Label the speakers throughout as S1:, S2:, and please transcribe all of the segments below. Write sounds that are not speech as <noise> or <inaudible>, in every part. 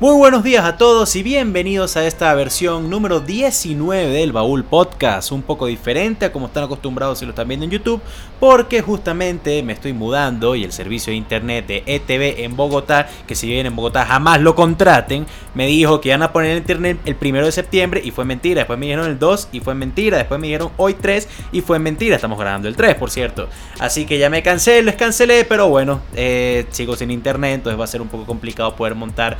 S1: Muy buenos días a todos y bienvenidos a esta versión número 19 del Baúl Podcast, un poco diferente a como están acostumbrados si lo están viendo en YouTube, porque justamente me estoy mudando y el servicio de internet de ETV en Bogotá, que si viven en Bogotá jamás lo contraten, me dijo que iban a poner internet el primero de septiembre y fue mentira, después me dijeron el 2 y fue mentira, después me dijeron hoy 3 y fue mentira, estamos grabando el 3 por cierto, así que ya me cansé, les cancelé, pero bueno, eh, sigo sin internet, entonces va a ser un poco complicado poder montar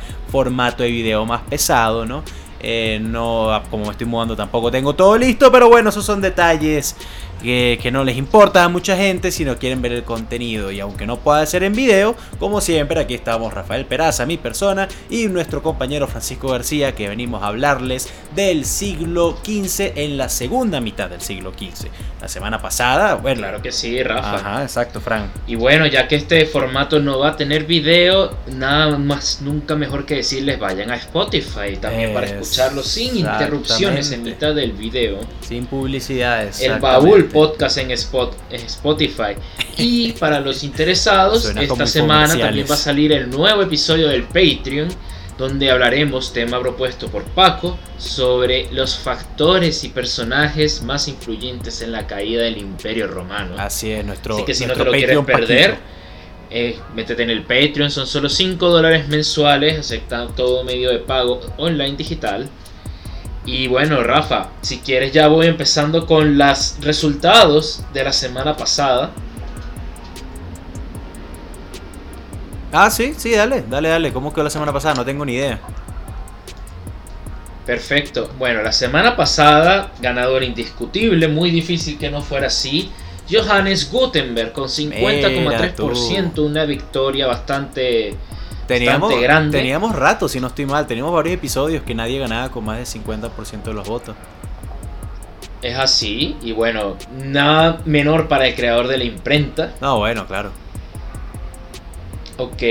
S1: formato de video más pesado, ¿no? Eh, no, como me estoy mudando tampoco tengo todo listo, pero bueno, esos son detalles que, no les importa a mucha gente si no quieren ver el contenido. Y aunque no pueda ser en video, como siempre, aquí estamos Rafael Peraza, mi persona, y nuestro compañero Francisco García, que venimos a hablarles del siglo XV en la segunda mitad del siglo XV. La semana pasada, bueno.
S2: Claro que sí, Rafa.
S1: Ajá, exacto, Frank.
S2: Y bueno, ya que este formato no va a tener video, nada más, nunca mejor que decirles vayan a Spotify también para escucharlo sin interrupciones en mitad del video.
S1: Sin publicidades.
S2: El baúl podcast en, Spotify. Y <laughs> para los interesados, esta semana también va a salir el nuevo episodio del Patreon, donde hablaremos, tema propuesto por Paco, sobre los factores y personajes más influyentes en la caída del Imperio Romano.
S1: Así es, nuestro.
S2: Así que si no te lo quieres perder. Eh, métete en el Patreon, son solo 5 dólares mensuales, aceptan todo medio de pago online digital. Y bueno, Rafa, si quieres ya voy empezando con los resultados de la semana pasada.
S1: Ah, sí, sí, dale, dale, dale. ¿Cómo quedó la semana pasada? No tengo ni idea.
S2: Perfecto. Bueno, la semana pasada, ganador indiscutible, muy difícil que no fuera así. Johannes Gutenberg con 50,3%, una victoria bastante
S1: Teníamos, teníamos rato, si no estoy mal, teníamos varios episodios que nadie ganaba con más del 50% de los votos.
S2: Es así, y bueno, nada menor para el creador de la imprenta.
S1: No, bueno, claro.
S2: Ok.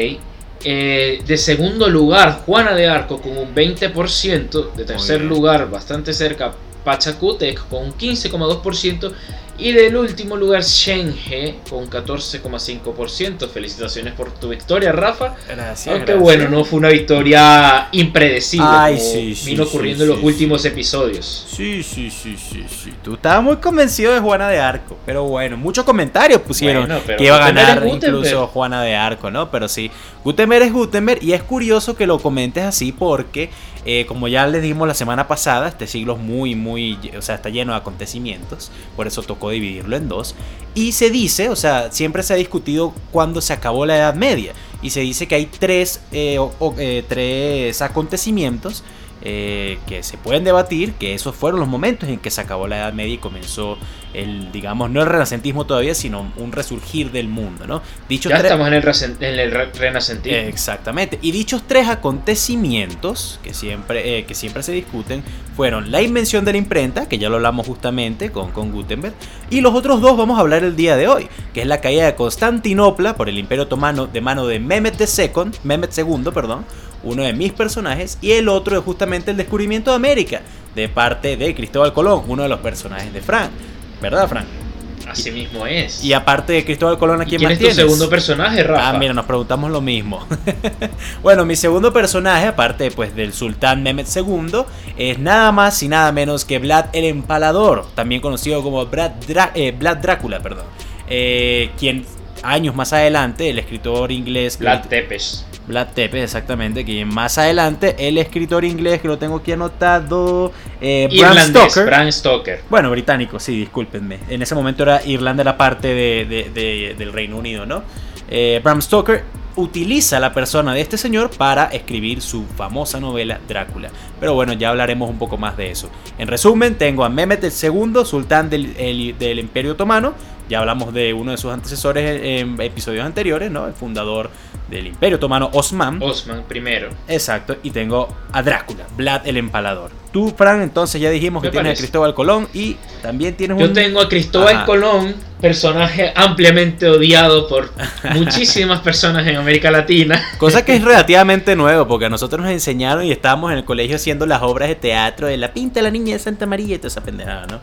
S2: Eh, de segundo lugar, Juana de Arco con un 20%. De tercer lugar, bastante cerca, Pachacutec con un 15,2%. Y del último lugar, Shenge con 14,5%. Felicitaciones por tu victoria, Rafa. Gracias. Aunque bueno, no fue una victoria impredecible como vino ocurriendo en los últimos episodios.
S1: Sí, sí, sí, sí, sí. Tú estabas muy convencido de Juana de Arco. Pero bueno, muchos comentarios pusieron que iba a ganar incluso Juana de Arco, ¿no? Pero sí, Gutenberg es Gutenberg. Y es curioso que lo comentes así porque, eh, como ya les dijimos la semana pasada, este siglo es muy, muy. O sea, está lleno de acontecimientos. Por eso tocó dividirlo en dos. Y se dice, o sea, siempre se ha discutido cuándo se acabó la Edad Media. Y se dice que hay tres, eh, eh, tres acontecimientos eh, que se pueden debatir, que esos fueron los momentos en que se acabó la Edad Media y comenzó el, digamos, no el renacentismo todavía, sino un resurgir del mundo, ¿no?
S2: Dichos ya estamos en el, en el renacentismo.
S1: Exactamente. Y dichos tres acontecimientos que siempre, eh, que siempre se discuten fueron la invención de la imprenta, que ya lo hablamos justamente con, con Gutenberg, y los otros dos vamos a hablar el día de hoy, que es la caída de Constantinopla por el Imperio Otomano de mano de Mehmet II, Mehmet II, perdón, uno de mis personajes, y el otro es justamente el descubrimiento de América, de parte de Cristóbal Colón, uno de los personajes de Frank. ¿Verdad, Frank?
S2: Así mismo es.
S1: Y aparte de Cristóbal Colón, ¿a quién, más
S2: es tu segundo personaje, Rafa?
S1: Ah, mira, nos preguntamos lo mismo. <laughs> bueno, mi segundo personaje, aparte pues del sultán Mehmet II, es nada más y nada menos que Vlad el Empalador, también conocido como Vlad, eh, Drácula, perdón. Eh, quien años más adelante, el escritor inglés...
S2: Vlad Tepes.
S1: Vlad Tepes, exactamente, que más adelante el escritor inglés que lo tengo aquí anotado,
S2: eh, Bram Stoker. Bram Stoker.
S1: Bueno, británico, sí, discúlpenme. En ese momento era Irlanda la parte de, del Reino Unido, ¿no? Eh, Bram Stoker utiliza la persona de este señor para escribir su famosa novela Drácula. Pero bueno, ya hablaremos un poco más de eso. En resumen, tengo a Mehmet II, sultán del, del Imperio Otomano. Ya hablamos de uno de sus antecesores en episodios anteriores, ¿no? El fundador del Imperio Otomano, Osman.
S2: Osman primero.
S1: Exacto, y tengo a Drácula, Vlad el Empalador. Tú, Fran, entonces ya dijimos que tienes a Cristóbal Colón y también tienes
S2: un... Yo tengo a Cristóbal Colón, personaje ampliamente odiado por <laughs> muchísimas personas en América Latina.
S1: Cosa que es relativamente nuevo, porque a nosotros nos enseñaron y estábamos en el colegio haciendo las obras de teatro de La Pinta la Niña de Santa María y toda esa pendejada, ¿no?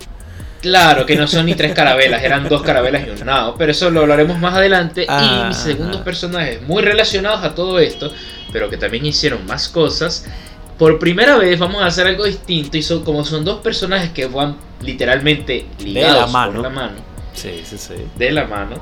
S2: Claro, que no son ni tres carabelas, eran dos carabelas y un nado, pero eso lo hablaremos más adelante. y
S1: Ah,
S2: mis segundos
S1: ah.
S2: personajes muy relacionados a todo esto, pero que también hicieron más cosas. Por primera vez vamos a hacer algo distinto y son como son dos personajes que van literalmente ligados
S1: mano.
S2: por la mano,
S1: Sí, sí, sí.
S2: de la mano.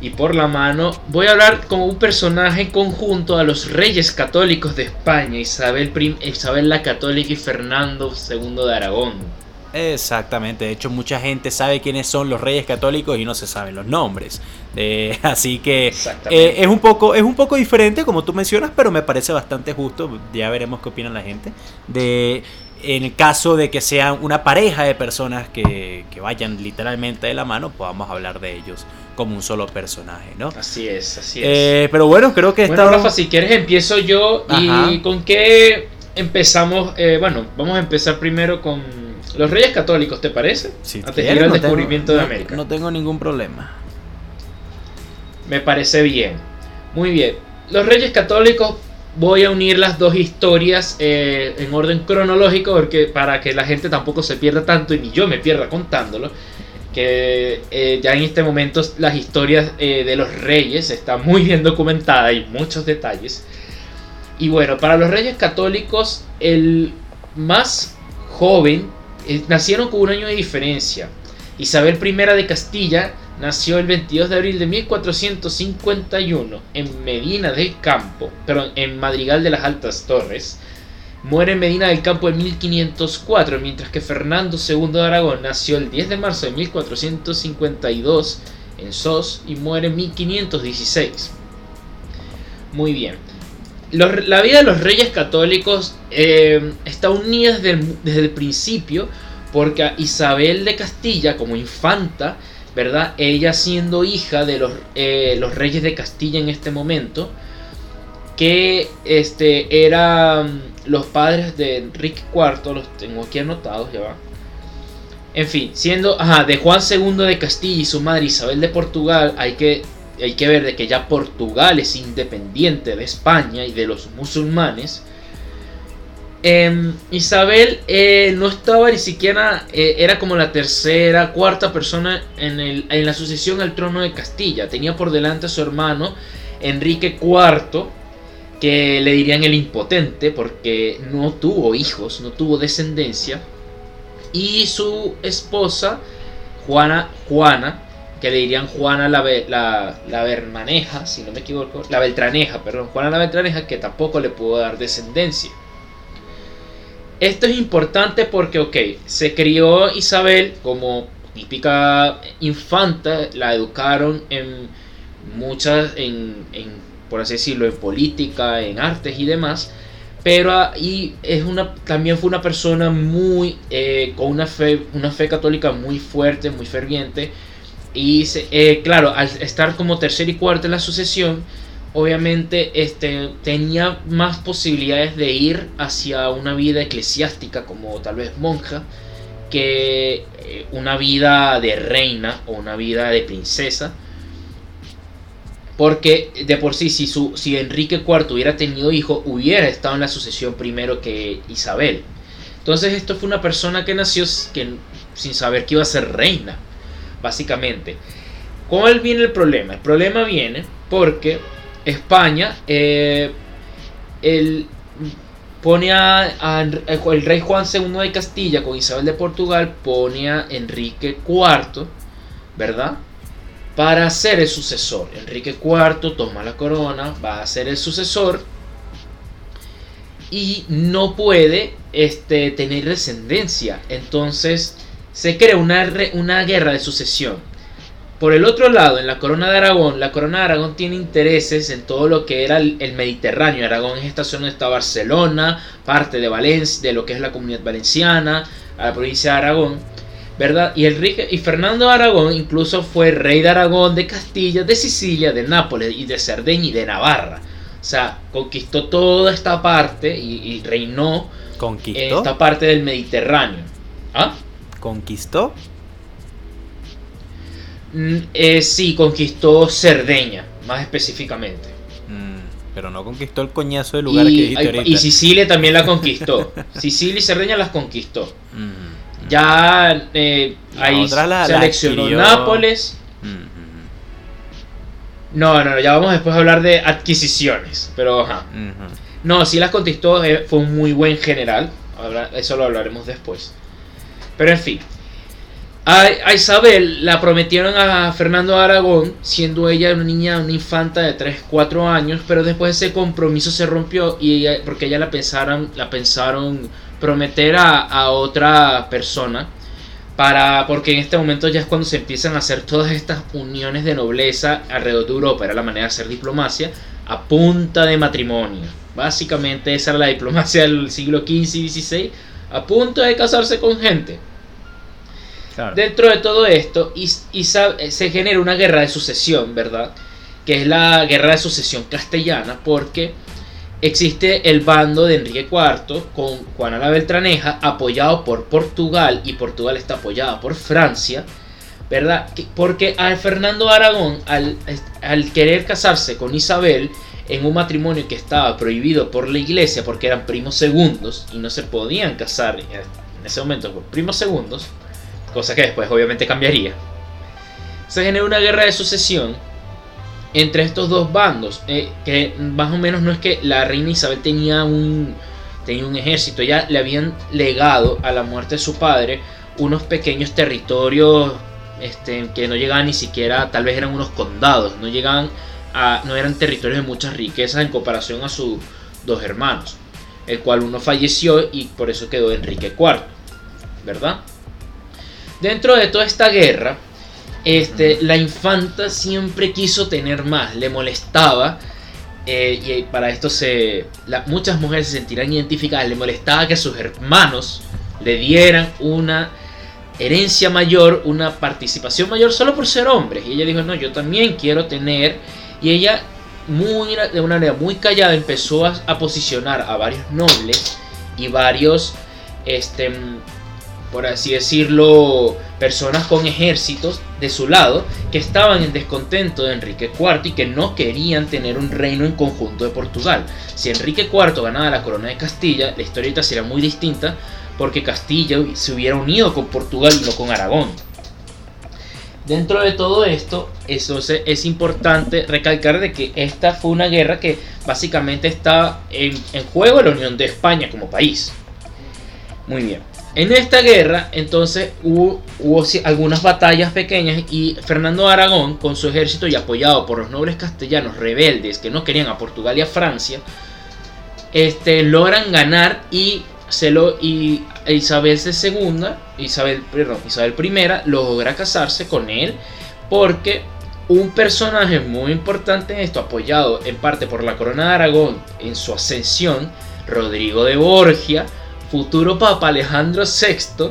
S2: Y por la mano voy a hablar como un personaje conjunto a los reyes católicos de España, Isabel, prim- Isabel la Católica y Fernando II de Aragón.
S1: Exactamente, de hecho mucha gente sabe quiénes son los reyes católicos y no se saben los nombres. Eh, <laughs> así que eh, es, un poco, es un poco diferente como tú mencionas, pero me parece bastante justo, ya veremos qué opina la gente, de en el caso de que sean una pareja de personas que, que vayan literalmente de la mano, podamos hablar de ellos como un solo personaje, ¿no?
S2: Así es, así es.
S1: Eh, pero bueno, creo que
S2: Bueno. Rafa, si quieres empiezo yo. ¿Y con qué empezamos? Eh, bueno, vamos a empezar primero con los Reyes Católicos, ¿te parece?
S1: si
S2: Antes de al
S1: no tengo-
S2: descubrimiento de
S1: no-
S2: América.
S1: No tengo ningún problema.
S2: Me parece bien. Muy bien. Los Reyes Católicos, voy a unir las dos historias eh, en orden cronológico porque para que la gente tampoco se pierda tanto y ni yo me pierda contándolo. Que eh, ya en este momento las historias eh, de los reyes están muy bien documentadas y muchos detalles. Y bueno, para los reyes católicos, el más joven eh, nacieron con un año de diferencia. Isabel I de Castilla nació el 22 de abril de 1451 en Medina del Campo, perdón, en Madrigal de las Altas Torres. Muere en Medina del Campo en 1504, mientras que Fernando II de Aragón nació el 10 de marzo de 1452 en Sos y muere en 1516. Muy bien. La vida de los reyes católicos eh, está unida desde el, principio porque a Isabel de Castilla como infanta, ¿verdad? Ella siendo hija de los, eh, los reyes de Castilla en este momento, que este, eran los padres de Enrique IV, los tengo aquí anotados, ya va. En fin, siendo ajá, de Juan II de Castilla y su madre Isabel de Portugal, hay que, hay que ver de que ya Portugal es independiente de España y de los musulmanes. Em, Isabel eh, no estaba ni siquiera, eh, era como la tercera, cuarta persona en, en la sucesión al trono de Castilla. Tenía por delante a su hermano Enrique IV, que le dirían el impotente porque no tuvo hijos, no tuvo descendencia. Y su esposa, Juana, Juana, que le dirían Juana la, la, la Bermaneja, si no me equivoco, la Beltraneja, perdón, Juana la Beltraneja, que tampoco le pudo dar descendencia. Esto es importante porque, ok, se crió Isabel como típica infanta, la educaron en muchas, en, en, por así decirlo, en política, en artes y demás, pero ahí es una, también fue una persona muy, eh, con una fe, una fe católica muy fuerte, muy ferviente, y eh, claro, al estar como tercera y cuarta en la sucesión, obviamente este, tenía más posibilidades de ir hacia una vida eclesiástica como tal vez monja que eh, una vida de reina o una vida de princesa. Porque de por sí, si, su, si Enrique IV hubiera tenido hijo, hubiera estado en la sucesión primero que Isabel. Entonces esto fue una persona que nació sin saber que iba a ser reina, básicamente. ¿Cuál viene el problema? El problema viene porque España eh, el, pone a, a- el rey Juan II de Castilla con Isabel de Portugal, pone a Enrique IV, ¿verdad? Para ser el sucesor. Enrique IV toma la corona, va a ser el sucesor y no puede este, tener descendencia. Entonces se crea una, re- una guerra de sucesión. Por el otro lado, en la corona de Aragón, la corona de Aragón tiene intereses en todo lo que era el, el Mediterráneo. Aragón es esta zona donde está Barcelona, parte de Valencia, de lo que es la comunidad valenciana, a la provincia de Aragón, ¿verdad? Y, Enrique, y Fernando de Aragón incluso fue rey de Aragón, de Castilla, de Sicilia, de Nápoles y de Cerdeña y de Navarra. O sea, conquistó toda esta parte y, y reinó
S1: ¿Conquistó?
S2: esta parte del Mediterráneo. ¿Ah?
S1: ¿Conquistó?
S2: Mm, eh, sí, conquistó Cerdeña, más específicamente.
S1: Mm, pero no conquistó el coñazo del lugar que
S2: Y,
S1: dijiste ahorita.
S2: y Sicilia también la conquistó. <laughs> Sicilia y Cerdeña las conquistó.
S1: Mm,
S2: Ya eh, ahí seleccionó Nápoles. No, no, ya vamos después a hablar de adquisiciones. Pero, ajá. No, sí las contestó, eh, fue un muy buen general. Eso lo hablaremos después. Pero en fin. A, Isabel la prometieron a Fernando Aragón, siendo ella una niña, una infanta de 3, 4 años, pero después ese compromiso se rompió y ella, porque ella la pensaron, la pensaron prometer a, a otra persona para porque en este momento ya es cuando se empiezan a hacer todas estas uniones de nobleza alrededor de Europa, era la manera de hacer diplomacia a punta de matrimonio. Básicamente esa era la diplomacia del siglo XV y XVI, a punto de casarse con gente. Dentro de todo esto y, se genera una guerra de sucesión, ¿verdad? Que es la guerra de sucesión castellana, porque existe el bando de Enrique IV con Juana la Beltraneja apoyado por Portugal y Portugal está apoyada por Francia, ¿verdad? Porque a Fernando Aragón, al, al querer casarse con Isabel en un matrimonio que estaba prohibido por la iglesia porque eran primos segundos y no se podían casar en ese momento primos segundos, cosa que después obviamente cambiaría, se genera una guerra de sucesión entre estos dos bandos, eh, que más o menos no es que la reina Isabel tenía un, tenía un ejército, ya le habían legado a la muerte de su padre unos pequeños territorios este, que no llegaban ni siquiera, tal vez eran unos condados, no llegaban a, no eran territorios de muchas riquezas en comparación a sus dos hermanos, el cual uno falleció y por eso quedó Enrique IV, ¿verdad? Dentro de toda esta guerra, este, la infanta siempre quiso tener más, le molestaba. Eh, y para esto se, muchas mujeres se sentirán identificadas. Le molestaba que sus hermanos le dieran una herencia mayor, una participación mayor solo por ser hombres. Y ella dijo, no, yo también quiero tener. Y ella, muy, de una manera muy callada, empezó a, posicionar a varios nobles y varios este, por así decirlo, personas con ejércitos de su lado que estaban en descontento de Enrique IV y que no querían tener un reino en conjunto de Portugal. Si Enrique IV ganaba la corona de Castilla, la historia sería muy distinta porque Castilla se hubiera unido con Portugal y no con Aragón. Dentro de todo esto, eso es importante recalcar de que esta fue una guerra que básicamente está en, juego la unión de España como país. Muy bien. En esta guerra, entonces, hubo, algunas batallas pequeñas y Fernando Aragón, con su ejército y apoyado por los nobles castellanos rebeldes que no querían a Portugal y a Francia, este, logran ganar y, y Isabel II, Isabel, perdón, Isabel I logra casarse con él porque un personaje muy importante en esto, apoyado en parte por la corona de Aragón en su ascensión, Rodrigo de Borgia, futuro Papa Alejandro VI,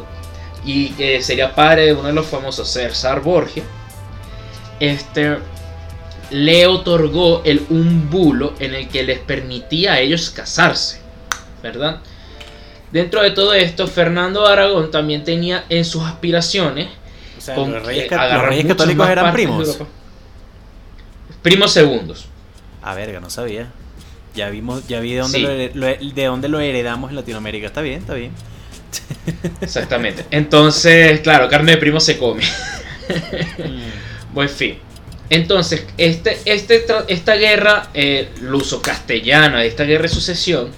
S2: y que sería padre de uno de los famosos César Borgia, este, le otorgó el, un bulo en el que les permitía a ellos casarse, ¿verdad? Dentro de todo esto, Fernando Aragón también tenía en sus aspiraciones.
S1: los, reyes, católicos eran primos.
S2: Primos segundos.
S1: A verga, no sabía. Ya vimos, ya vi de dónde, lo, de dónde lo heredamos en Latinoamérica. Está bien, está bien. <laughs>
S2: Exactamente. Entonces, claro, carne de primo se come. Mm. Buen fin. Entonces, este, este, esta guerra eh, luso-castellana, esta guerra de sucesión,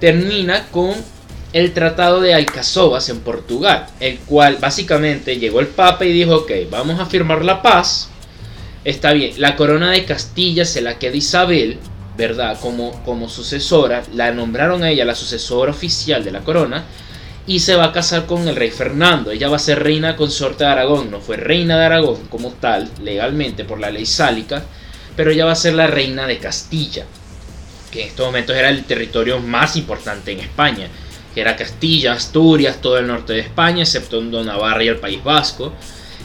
S2: termina con el Tratado de Alcazobas en Portugal, el cual básicamente llegó el Papa y dijo, ok, vamos a firmar la paz, está bien, la corona de Castilla se la queda Isabel, ¿verdad? Como, como sucesora, la nombraron a ella la sucesora oficial de la corona y se va a casar con el rey Fernando. Ella va a ser reina consorte de Aragón, no fue reina de Aragón como tal, legalmente por la ley sálica, pero ella va a ser la reina de Castilla, que en estos momentos era el territorio más importante en España, que era Castilla, Asturias, todo el norte de España, excepto Navarra y el País Vasco.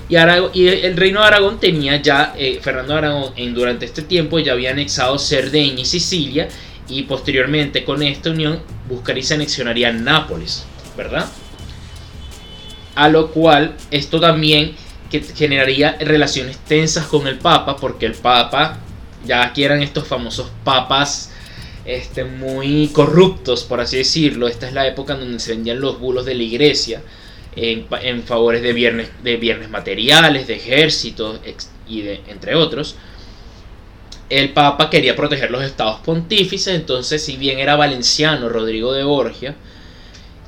S2: Y, el reino de Aragón tenía ya, eh, Fernando Aragón en, durante este tiempo ya había anexado Cerdeña y Sicilia y posteriormente con esta unión buscaría y se anexionaría Nápoles, ¿verdad? A lo cual esto también que generaría relaciones tensas con el Papa porque el Papa, ya aquí eran estos famosos papas este, muy corruptos, por así decirlo, esta es la época en donde se vendían los bulos de la iglesia en, favores de bienes, de bienes materiales, de ejércitos y de, entre otros. El Papa quería proteger los estados pontífices, entonces si bien era valenciano Rodrigo de Borgia,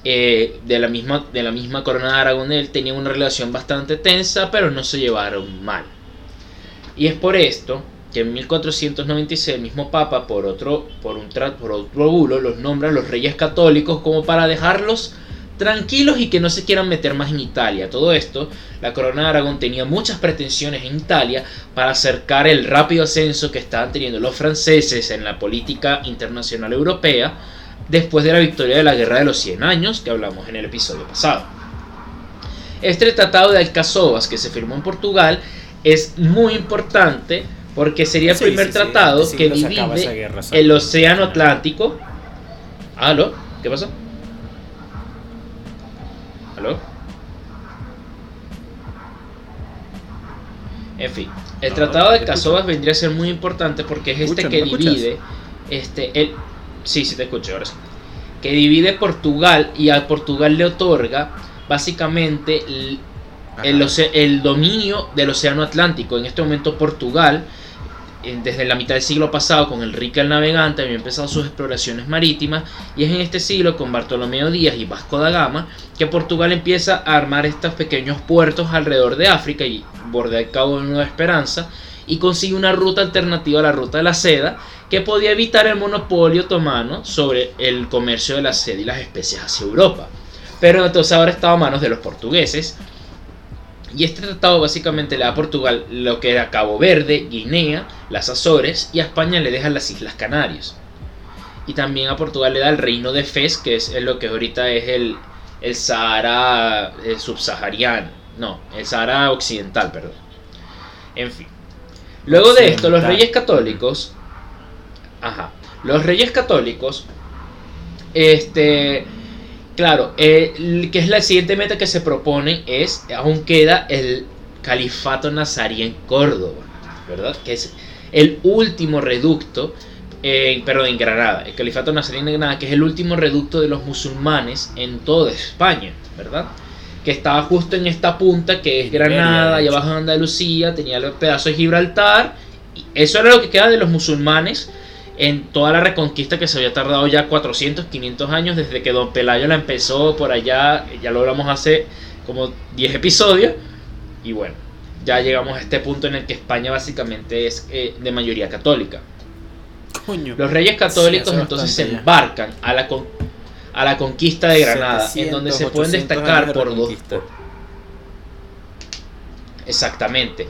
S2: eh, de, la misma, de la misma corona de Aragón, él tenía una relación bastante tensa, pero no se llevaron mal. Y es por esto que en 1496 el mismo Papa, por otro, por un por otro bulo, los nombra los reyes católicos como para dejarlos tranquilos y que no se quieran meter más en Italia. Todo esto, la corona de Aragón tenía muchas pretensiones en Italia para acercar el rápido ascenso que estaban teniendo los franceses en la política internacional europea después de la victoria de la Guerra de los 100 Años que hablamos en el episodio pasado. Este tratado de Alcazovas que se firmó en Portugal es muy importante porque sería el primer tratado que divide el Océano Atlántico. ¿Aló? ¿Qué pasó? ¿Aló? En fin, el Tratado de Casovas vendría a ser muy importante porque es este que divide este el sí, sí te escucho ahora sí. Que divide Portugal y a Portugal le otorga básicamente el, el, el dominio del Océano Atlántico. En este momento Portugal desde la mitad del siglo pasado con Enrique el Navegante había empezado sus exploraciones marítimas y es en este siglo con Bartolomeo Díaz y Vasco da Gama que Portugal empieza a armar estos pequeños puertos alrededor de África y bordea el Cabo de Nueva Esperanza y consigue una ruta alternativa a la ruta de la seda que podía evitar el monopolio otomano sobre el comercio de la seda y las especies hacia Europa. Pero entonces ahora estaba a manos de los portugueses y este tratado básicamente le da a Portugal lo que era Cabo Verde, Guinea, las Azores y a España le deja las Islas Canarias. Y también a Portugal le da el reino de Fez, que es lo que ahorita es el, el Sahara eh, subsahariano. No, el Sahara occidental, perdón. En fin. Luego de esto, los reyes católicos. Ajá. Los reyes católicos. Este Claro, eh, que es la siguiente meta que se propone es, aún queda el califato nazarí en Córdoba, ¿verdad? Que es el último reducto, eh, perdón, en Granada, el califato nazarí en Granada, que es el último reducto de los musulmanes en toda España, ¿verdad? Que estaba justo en esta punta que es Granada, y abajo de Andalucía, tenía el pedazo de Gibraltar, y eso era lo que queda de los musulmanes en toda la reconquista que se había tardado ya 400, 500 años desde que Don Pelayo la empezó por allá, ya lo hablamos hace como 10 episodios, y bueno, ya llegamos a este punto en el que España básicamente es eh, de mayoría católica. Los reyes católicos entonces se embarcan a la, a la conquista de Granada, en donde se pueden destacar por dos... Exactamente.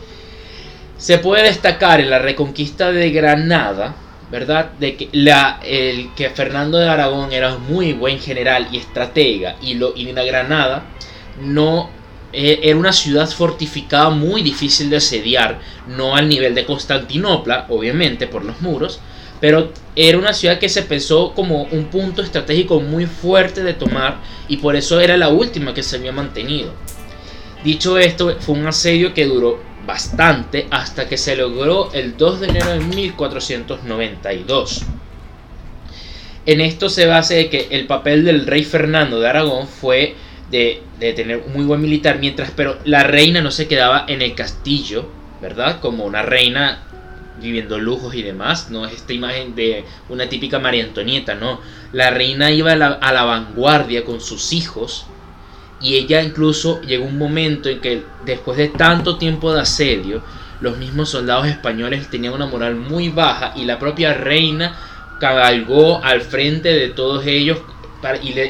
S2: Se puede destacar en la reconquista de Granada, ¿verdad? De que, la, el, que Fernando de Aragón era muy buen general y estratega y, lo, y la Granada no eh, era una ciudad fortificada muy difícil de asediar, no al nivel de Constantinopla, obviamente por los muros, pero era una ciudad que se pensó como un punto estratégico muy fuerte de tomar y por eso era la última que se había mantenido. Dicho esto, fue un asedio que duró bastante hasta que se logró el 2 de enero de 1492. En esto se basa de que el papel del rey Fernando de Aragón fue de, tener un muy buen militar, mientras pero la reina no se quedaba en el castillo, ¿verdad? Como una reina viviendo lujos y demás, no es esta imagen de una típica María Antonieta, no. La reina iba a la, a la vanguardia con sus hijos y ella incluso llegó un momento en que después de tanto tiempo de asedio, los mismos soldados españoles tenían una moral muy baja y la propia reina cabalgó al frente de todos ellos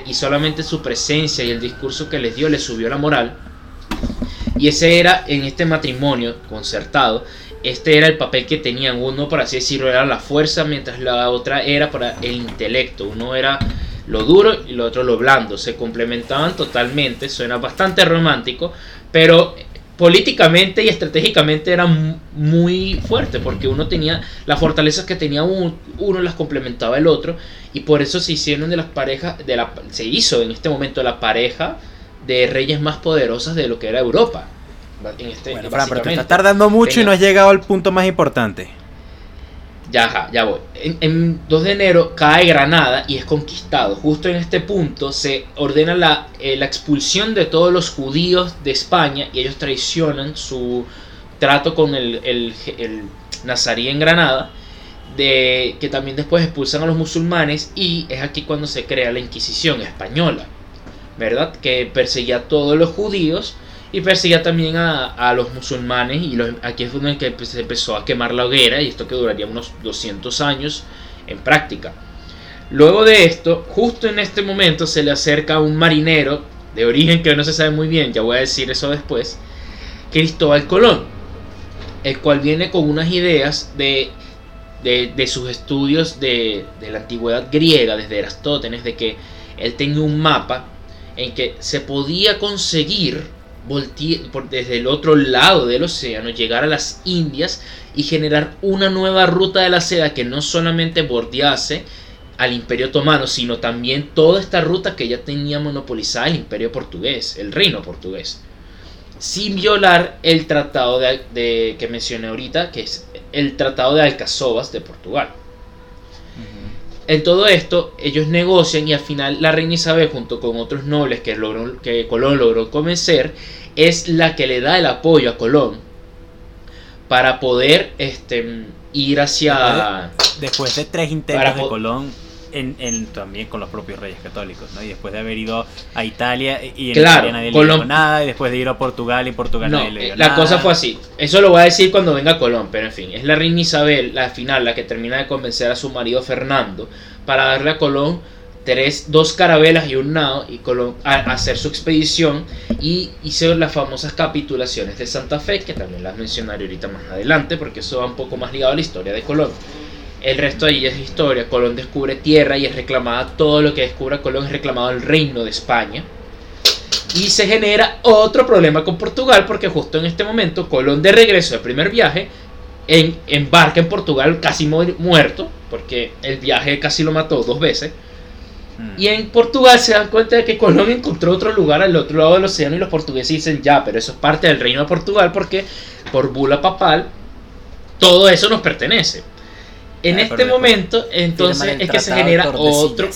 S2: y, solamente su presencia y el discurso que les dio les subió la moral. Y ese era en este matrimonio concertado, este era el papel que tenían. Uno, por así decirlo, era la fuerza, mientras la otra era para el intelecto. Uno era lo duro y lo otro lo blando. Se complementaban totalmente, suena bastante romántico, pero políticamente y estratégicamente era muy fuerte porque uno tenía las fortalezas que tenía uno, uno las complementaba el otro y por eso se hicieron de las parejas de la se hizo en este momento la pareja de reyes más poderosas de lo que era Europa.
S1: En este, bueno, pero te estás tardando mucho y no has llegado al punto más importante
S2: Ya, ya voy. En, 2 de enero cae Granada y es conquistado. Justo en este punto se ordena la, eh, la expulsión de todos los judíos de España y ellos traicionan su trato con el, el, el nazarí en Granada. De, que también después expulsan a los musulmanes y es aquí cuando se crea la Inquisición española, ¿verdad? Que perseguía a todos los judíos y perseguía también a, los musulmanes y los, aquí es donde se empezó a quemar la hoguera y esto que duraría unos 200 años en práctica. Luego de esto, justo en este momento se le acerca un marinero de origen que no se sabe muy bien, ya voy a decir eso después, Cristóbal Colón, el cual viene con unas ideas de, de, sus estudios de, de la antigüedad griega, desde Erastótenes, de que él tenía un mapa en que se podía conseguir por, desde el otro lado del océano, llegar a las Indias y generar una nueva ruta de la seda que no solamente bordease al imperio otomano, sino también toda esta ruta que ya tenía monopolizada el imperio portugués, el reino portugués, sin violar el tratado de, que mencioné ahorita, que es el tratado de Alcazobas de Portugal. En todo esto, ellos negocian y al final la reina Isabel, junto con otros nobles que, logró, que Colón logró convencer, es la que le da el apoyo a Colón para poder este, ir hacia...
S1: Después de, tres intentos de Colón, en, también con los propios reyes católicos, ¿no? Y después de haber ido a Italia y en
S2: Italia
S1: nadie le dio nada, y después de ir a Portugal y Portugal nadie le dio
S2: la cosa fue así. Eso lo voy a decir cuando venga Colón, pero en fin, es la reina Isabel, la final, la que termina de convencer a su marido Fernando para darle a Colón tres, dos carabelas y un nado y Colón a, hacer su expedición y hizo las famosas capitulaciones de Santa Fe, que también las mencionaré ahorita más adelante, porque eso va un poco más ligado a la historia de Colón. El resto de ahí es historia. Colón descubre tierra y es reclamada. Todo lo que descubra Colón es reclamado el reino de España. Y se genera otro problema con Portugal porque justo en este momento Colón de regreso del primer viaje en, embarca en Portugal casi muerto porque el viaje casi lo mató dos veces. Mm. Y en Portugal se dan cuenta de que Colón encontró otro lugar al otro lado del océano y los portugueses dicen ya, pero eso es parte del reino de Portugal porque por bula papal todo eso nos pertenece. En este momento, entonces, es que se genera otro,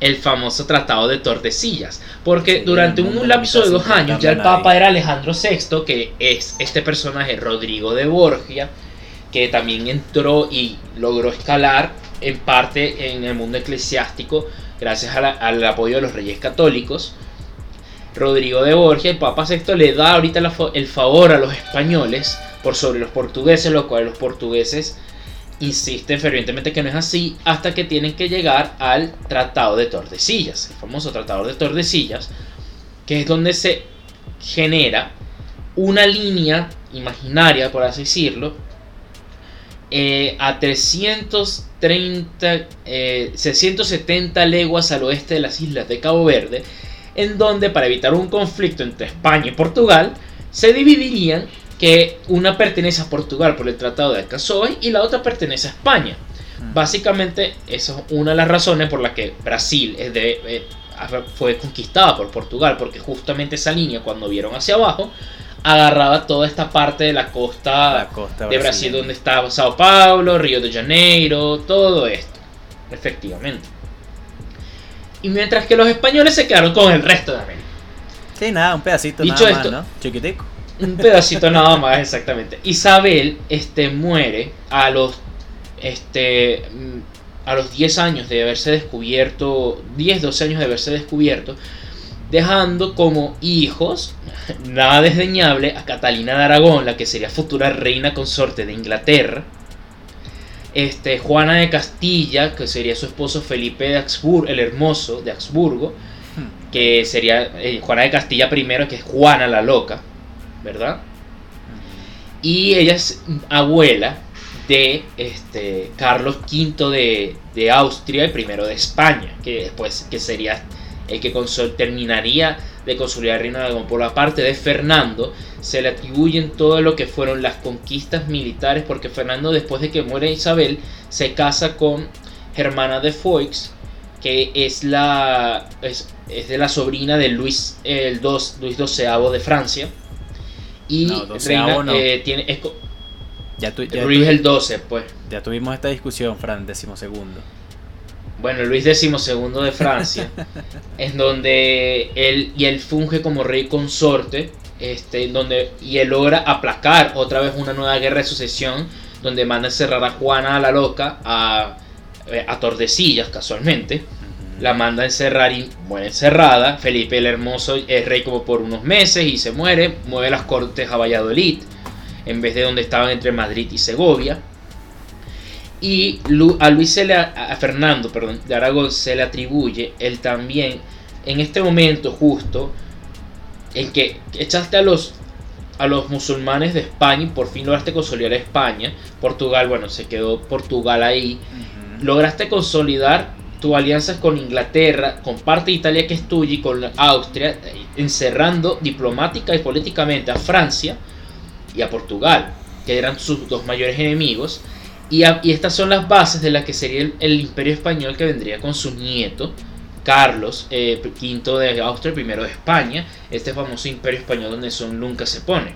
S2: el famoso Tratado de Tordesillas. Porque durante un lapso de dos años ya el Papa era Alejandro VI, que es este personaje Rodrigo de Borgia, que también entró y logró escalar en parte en el mundo eclesiástico gracias al apoyo de los reyes católicos. Rodrigo de Borgia, el Papa VI, le da ahorita el favor a los españoles por sobre los portugueses, lo cual los portugueses insisten fervientemente que no es así hasta que tienen que llegar al Tratado de Tordesillas, el famoso Tratado de Tordesillas, que es donde se genera una línea imaginaria, por así decirlo, eh, a 330, 670 eh, leguas al oeste de las islas de Cabo Verde, en donde para evitar un conflicto entre España y Portugal, se dividirían que una pertenece a Portugal por el Tratado de Alcazaba y la otra pertenece a España. Mm. Básicamente, esa es una de las razones por las que Brasil es de, eh, fue conquistada por Portugal, porque justamente esa línea, cuando vieron hacia abajo, agarraba toda esta parte de la costa, de Brasil, donde estaba Sao Paulo, Río de Janeiro, todo esto, efectivamente. Y mientras que los españoles se quedaron con el resto de América.
S1: Sí, nada, un pedacito nada más, ¿no? Chiquitico
S2: un pedacito nada más, exactamente. Isabel este, muere a los, este, mm, a los 10 años de haberse descubierto, 10, 12 años de haberse descubierto, dejando como hijos, <laughs> nada desdeñable, a Catalina de Aragón, la que sería futura reina consorte de Inglaterra, este, Juana de Castilla, que sería su esposo Felipe de Habsburgo, el hermoso de Habsburgo, hmm. que sería eh, Juana de Castilla primero, que es Juana la loca, ¿verdad? Y ella es abuela de este, Carlos V de, Austria y primero de España, que después que sería el que terminaría de consolidar el reino de Aragón. Por la parte de Fernando, se le atribuyen todo lo que fueron las conquistas militares, porque Fernando, después de que muere Isabel, se casa con Germana de Foix, que es la es, de la sobrina de Luis el Luis XII de Francia y
S1: no, reina,
S2: eh, tiene
S1: Ya tu- ya
S2: Luis
S1: tu-
S2: el 12, pues.
S1: Ya tuvimos esta discusión, Fran, decimosegundo.
S2: Bueno, Luis XII de Francia, <laughs> en donde él y él funge como rey consorte, este, donde y él logra aplacar otra vez una nueva guerra de sucesión, donde manda encerrar a Juana la loca a, eh, a Tordesillas, casualmente. La manda a encerrar y muere encerrada. Felipe el Hermoso es rey como por unos meses y se muere. Mueve las cortes a Valladolid, en vez de donde estaban entre Madrid y Segovia. Y a Luis se le, a Fernando, perdón, de Aragón se le atribuye el también, en este momento justo, en que echaste a los a los musulmanes de España y por fin lograste consolidar a España. Portugal, bueno, se quedó Portugal ahí. Lograste consolidar tu alianza con Inglaterra, con parte de Italia que es tuya y con Austria, eh, encerrando diplomática y políticamente a Francia y a Portugal, que eran sus dos mayores enemigos. Y, a- y estas son las bases de la que sería el, el imperio español que vendría con su nieto, Carlos eh, V de Austria, primero de España, este famoso imperio español donde Son nunca se pone.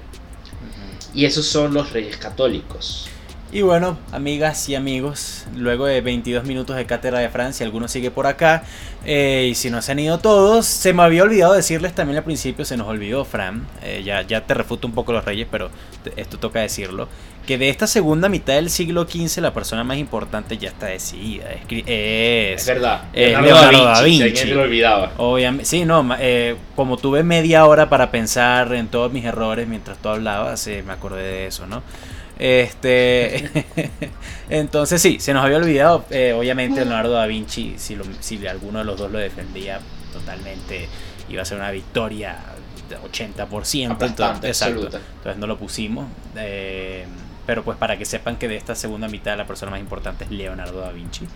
S2: Y esos son los reyes católicos.
S1: Y bueno, amigas y amigos, luego de 22 minutos de cátedra de Francia, algunos sigue por acá. eh, y si no se han ido todos, se me había olvidado decirles también al principio, se nos olvidó, Fran. eh, ya, ya te refuto un poco los reyes, pero te- esto toca decirlo. Que de esta segunda mitad del siglo XV, la persona más importante ya está decidida. Es, es-
S2: Es verdad.
S1: Eh,
S2: Leonardo,
S1: Leonardo
S2: da
S1: da
S2: Vinci, si
S1: Vinci.
S2: se lo olvidaba.
S1: Obviamente, sí, no, eh, como tuve media hora para pensar en todos mis errores mientras tú hablabas, eh, me acordé de eso, ¿no? Este, <laughs> entonces sí, se nos había olvidado, eh, obviamente Leonardo da Vinci, si, lo- si alguno de los dos lo defendía totalmente, iba a ser una victoria de 80%,
S2: Aplastante,
S1: entonces, exacto, entonces no lo pusimos, eh, pero pues para que sepan que de esta segunda mitad la persona más importante es Leonardo da Vinci.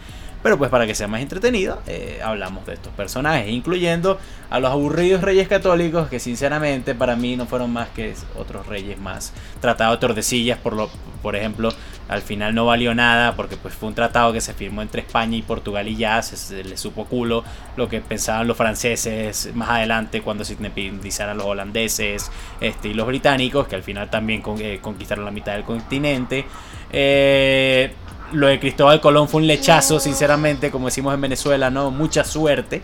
S1: Pero pues para que sea más entretenido, eh, hablamos de estos personajes, incluyendo a los aburridos reyes católicos, que sinceramente para mí no fueron más que otros reyes más. Tratado de Tordesillas, por, lo, por ejemplo, al final no valió nada, porque pues fue un tratado que se firmó entre España y Portugal y ya, se, se le supo culo lo que pensaban los franceses más adelante cuando se independizaran los holandeses este, y los británicos, que al final también eh, conquistaron la mitad del continente. Eh, lo de Cristóbal Colón fue un lechazo, sinceramente, como decimos en Venezuela, ¿no? Mucha suerte.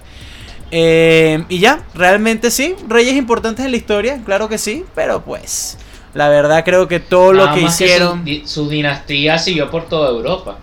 S1: Eh, y ya, realmente sí, reyes importantes en la historia, claro que sí, pero pues, la verdad creo que todo lo que hicieron...
S2: su, di- su dinastía siguió por toda Europa.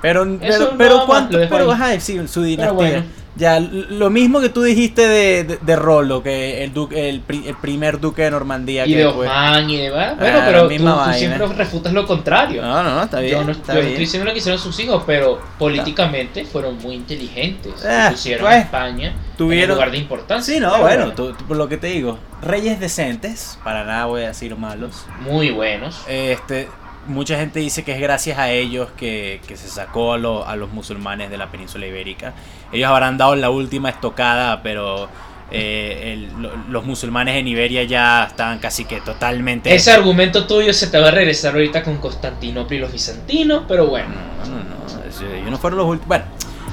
S1: Pero,
S2: Eso
S1: pero, pero cuánto, pero ajá, sí, su dinastía.
S2: bueno.
S1: Ya, lo mismo que tú dijiste de, de, de Rollo, que el, duque, el, pri- el primer duque de Normandía.
S2: Y
S1: que
S2: de Osman y de... Bueno,
S1: Ah,
S2: pero tú, tú siempre refutas lo contrario.
S1: No, no, no, está bien.
S2: yo no,
S1: está
S2: yo no
S1: bien.
S2: estoy diciendo lo que hicieron sus hijos, pero políticamente fueron muy inteligentes.
S1: Ah,
S2: pusieron
S1: pues,
S2: a España en
S1: tuvieron-
S2: el lugar de importancia.
S1: Sí, no, bueno, tú- tú- por lo que te digo, reyes decentes, para nada voy a decir malos.
S2: Muy buenos.
S1: Este, mucha gente dice que es gracias a ellos que, que se sacó a, lo- a los musulmanes de la península ibérica. Ellos habrán dado la última estocada, pero eh, el- lo- los musulmanes en Iberia ya estaban casi que totalmente...
S2: Ese argumento tuyo se te va a regresar ahorita con Constantinopla y los bizantinos, pero bueno.
S1: No, no, no, eso- ellos no fueron los últimos... Bueno,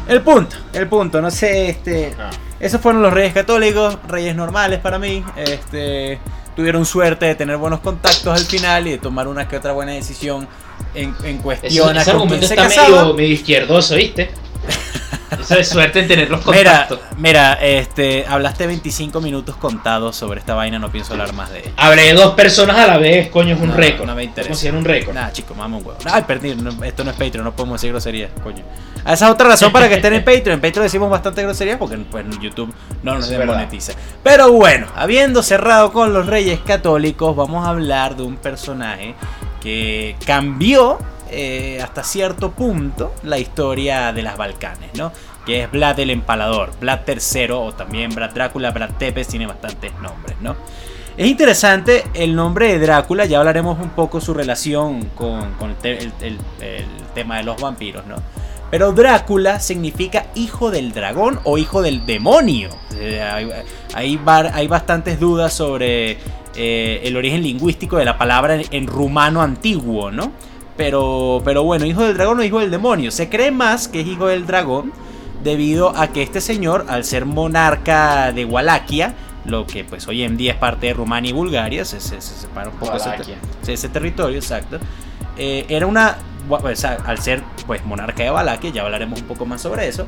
S1: el punto, el punto, no sé, este...
S2: Ah.
S1: Esos fueron los reyes católicos, reyes normales para mí. Este, tuvieron suerte de tener buenos contactos al final y de tomar una que otra buena decisión en, en cuestión a
S2: ese
S1: con
S2: argumento
S1: se
S2: está medio, medio izquierdoso, ¿viste? <laughs> Eso es suerte en tener los
S1: Mira,
S2: contactos.
S1: mira, este, hablaste 25 minutos contados sobre esta vaina, no pienso hablar más de ella.
S2: Hablé de dos personas a la vez, coño, es un
S1: No,
S2: récord.
S1: no me interesa.
S2: Considero un récord.
S1: Nah, chico, un huevo. Ay, perdí, no, esto no es Patreon, no podemos decir groserías, coño. Ah, Esa es otra razón para que estén en Patreon. En Patreon decimos bastante groserías porque pues, YouTube no nos desmonetiza. Pero bueno, habiendo cerrado con los reyes católicos, vamos a hablar de un personaje que cambió eh, hasta cierto punto la historia de las Balcanes, ¿no? Que es Vlad el Empalador, Vlad III o también Vlad Drácula, Vlad Tepes, tiene bastantes nombres, ¿no? Es interesante el nombre de Drácula, ya hablaremos un poco su relación con, el, te- el- el- el tema de los vampiros, ¿no? Pero Drácula significa hijo del dragón o hijo del demonio. Eh, hay, hay bastantes dudas sobre eh, el origen lingüístico de la palabra en rumano antiguo, ¿no? Pero, pero bueno, hijo del dragón o hijo del demonio. Se cree más que es hijo del dragón debido a que este señor, al ser monarca de Walaquia, lo que pues hoy en día es parte de Rumania y Bulgaria, se, se- se separa un poco ese,
S2: Walaquia.
S1: ese territorio, exacto. eh, era una, al ser pues monarca de Valaquia, ya hablaremos un poco más sobre eso,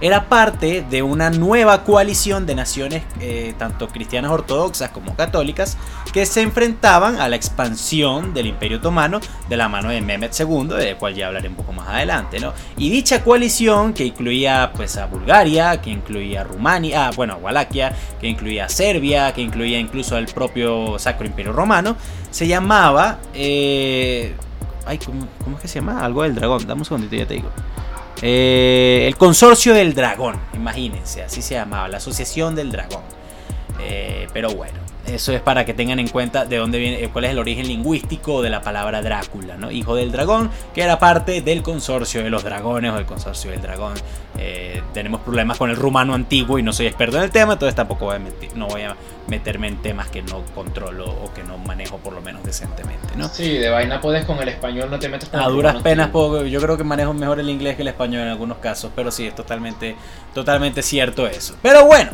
S1: era parte de una nueva coalición de naciones eh, tanto cristianas ortodoxas como católicas que se enfrentaban a la expansión del Imperio Otomano de la mano de Mehmet II, del cual ya hablaré un poco más adelante, ¿no? Y dicha coalición que incluía pues a Bulgaria, que incluía a Rumania, ah, bueno, a Walaquia, que incluía a Serbia, que incluía incluso al propio Sacro Imperio Romano, se llamaba eh, ay, ¿cómo, ¿cómo, es que se llama? Algo del dragón, dame un segundito, ya te digo. Eh, el Consorcio del Dragón, imagínense, así se llamaba, la Asociación del Dragón. Eh, pero bueno, eso es para que tengan en cuenta de dónde viene, cuál es el origen lingüístico de la palabra Drácula, ¿no? Hijo del dragón, que era parte del consorcio de los dragones o del consorcio del dragón. Eh, tenemos problemas con el rumano antiguo y no soy experto en el tema, entonces tampoco voy a no voy a meterme en temas que no controlo o que no manejo por lo menos decentemente, ¿no?
S2: Sí, de vaina puedes con el español, no te metes con
S1: A duras penas, yo creo que manejo mejor el inglés que el español en algunos casos, pero sí, es totalmente, totalmente cierto eso. Pero bueno,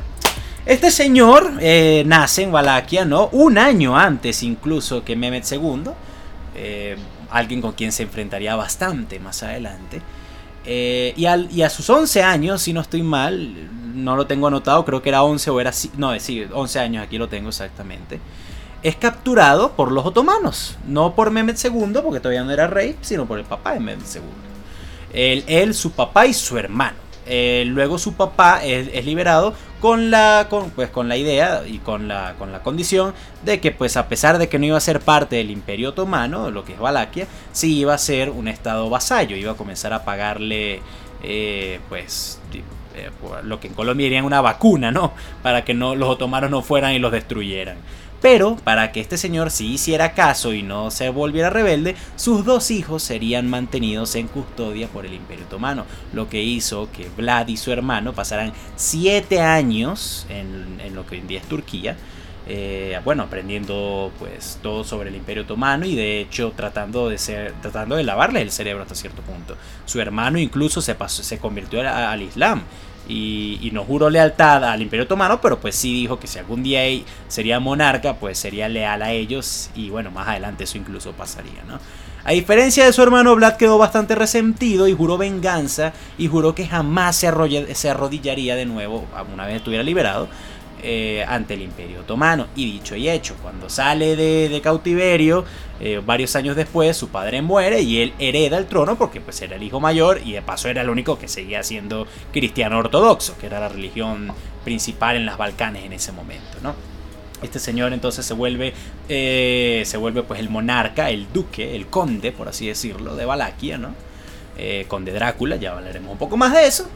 S1: este señor eh, nace en Valaquia, ¿no? Un año antes incluso que Mehmet II, eh, alguien con quien se enfrentaría bastante más adelante. Eh, y, a sus 11 años, si no estoy mal, no lo tengo anotado, creo que era 11 o era... No, sí, 11 años, aquí lo tengo exactamente. Es capturado por los otomanos, no por Mehmet II, porque todavía no era rey, sino por el papá de Mehmet II. Él, su papá y su hermano. Luego su papá es, liberado con la, con, pues, con la idea y con la, con la condición de que pues a pesar de que no iba a ser parte del imperio otomano, lo que es Valaquia, sí iba a ser un estado vasallo, iba a comenzar a pagarle eh, pues eh, lo que en Colombia dirían una vacuna, ¿no? Para que no, los otomanos no fueran y los destruyeran. Pero para que este señor sí hiciera caso y no se volviera rebelde, sus dos hijos serían mantenidos en custodia por el Imperio Otomano, lo que hizo que Vlad y su hermano pasaran siete años en, lo que hoy en día es Turquía, eh, bueno, aprendiendo pues todo sobre el Imperio Otomano y de hecho tratando de ser, tratando de lavarle el cerebro hasta cierto punto. Su hermano incluso se pasó, se convirtió al Islam y, no juró lealtad al Imperio Otomano, pero pues sí dijo que si algún día sería monarca, pues sería leal a ellos y bueno, más adelante eso incluso pasaría, ¿no? A diferencia de su hermano, Vlad quedó bastante resentido y juró venganza y juró que jamás se, arrodillaría de nuevo, una vez estuviera liberado, eh, ante el Imperio Otomano. Y dicho y hecho, cuando sale de cautiverio, eh, varios años después su padre muere y él hereda el trono porque pues era el hijo mayor y de paso era el único que seguía siendo cristiano ortodoxo, que era la religión principal en las Balcanes en ese momento, ¿no? Este señor entonces se vuelve, eh, se vuelve pues el monarca, el duque, el conde, por así decirlo, de Valaquia, ¿no? Conde Drácula, ya hablaremos un poco más de eso.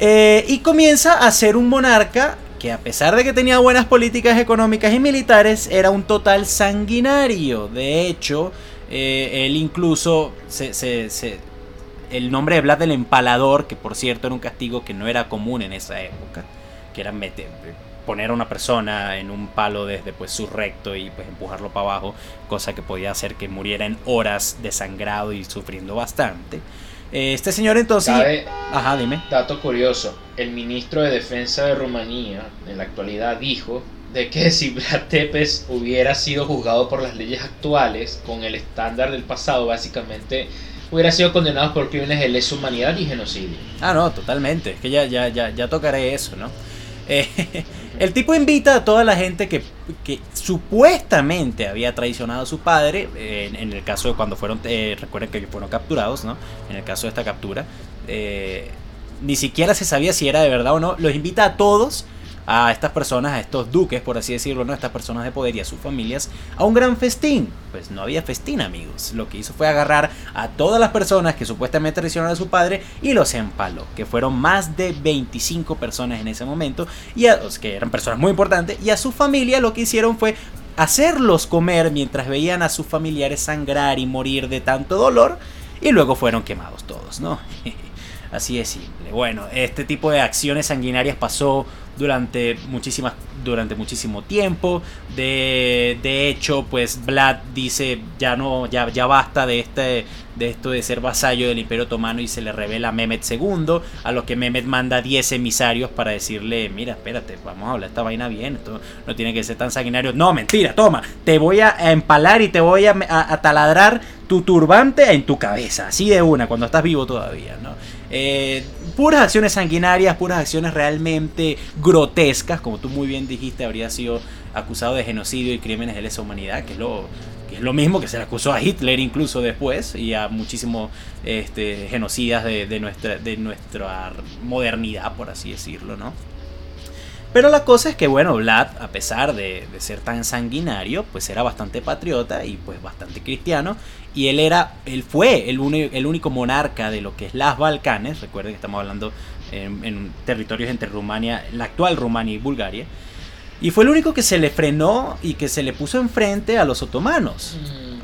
S1: <laughs> y comienza a ser un monarca que a pesar de que tenía buenas políticas económicas y militares, era un total sanguinario. De hecho, eh, él incluso el nombre de Vlad el Empalador, que por cierto era un castigo que no era común en esa época, que era meter, poner a una persona en un palo desde pues su recto y pues empujarlo para abajo, cosa que podía hacer que muriera en horas desangrado y sufriendo bastante. Este señor entonces...
S2: Ajá, dime. Dato curioso, el ministro de Defensa de Rumanía en la actualidad dijo de que <laughs> si Vlad Tepes hubiera sido juzgado por las leyes actuales con el estándar del pasado, básicamente hubiera sido condenado por crímenes de lesa humanidad y genocidio.
S1: Ah, no, totalmente. Es que ya, ya, ya, ya tocaré eso, ¿no? Eh, <laughs> el tipo invita a toda la gente que, supuestamente había traicionado a su padre, eh, en, el caso de cuando fueron, eh, recuerden que fueron capturados, ¿no? En el caso de esta captura, ni siquiera se sabía si era de verdad o no. Los invita a todos a estas personas, a estos duques, por así decirlo, ¿no? A estas personas de poder y a sus familias, a un gran festín. Pues no había festín, amigos. Lo que hizo fue agarrar a todas las personas que supuestamente traicionaron a su padre y los empaló. Que fueron más de 25 personas en ese momento, y a, que eran personas muy importantes, y a su familia lo que hicieron fue hacerlos comer mientras veían a sus familiares sangrar y morir de tanto dolor, y luego fueron quemados todos, ¿no? <laughs> Así de simple. Bueno, este tipo de acciones sanguinarias pasó durante muchísimas durante muchísimo tiempo de, de hecho pues Vlad dice ya no ya, ya basta de este de esto de ser vasallo del Imperio Otomano y se le revela a Mehmet II, a lo que Mehmet manda 10 emisarios para decirle, mira, espérate, vamos a hablar esta vaina bien, esto no tiene que ser tan sanguinario. No, mentira, toma, te voy a empalar y te voy a, taladrar tu turbante en tu cabeza, así de una, cuando estás vivo todavía, ¿no? Eh, puras acciones sanguinarias, puras acciones realmente grotescas, como tú muy bien dijiste, habría sido acusado de genocidio y crímenes de lesa humanidad, que es lo es lo mismo que se le acusó a Hitler incluso después y a muchísimos este, genocidas de, nuestra, de nuestra modernidad, por así decirlo, ¿no? Pero la cosa es que, bueno, Vlad, a pesar de, ser tan sanguinario, pues era bastante patriota y pues bastante cristiano. Y él era, él fue el, el único monarca de lo que es las Balcanes. Recuerden que estamos hablando en, en territorios entre Rumania, la actual Rumania y Bulgaria. Y fue el único que se le frenó y que se le puso enfrente a los otomanos. Mm.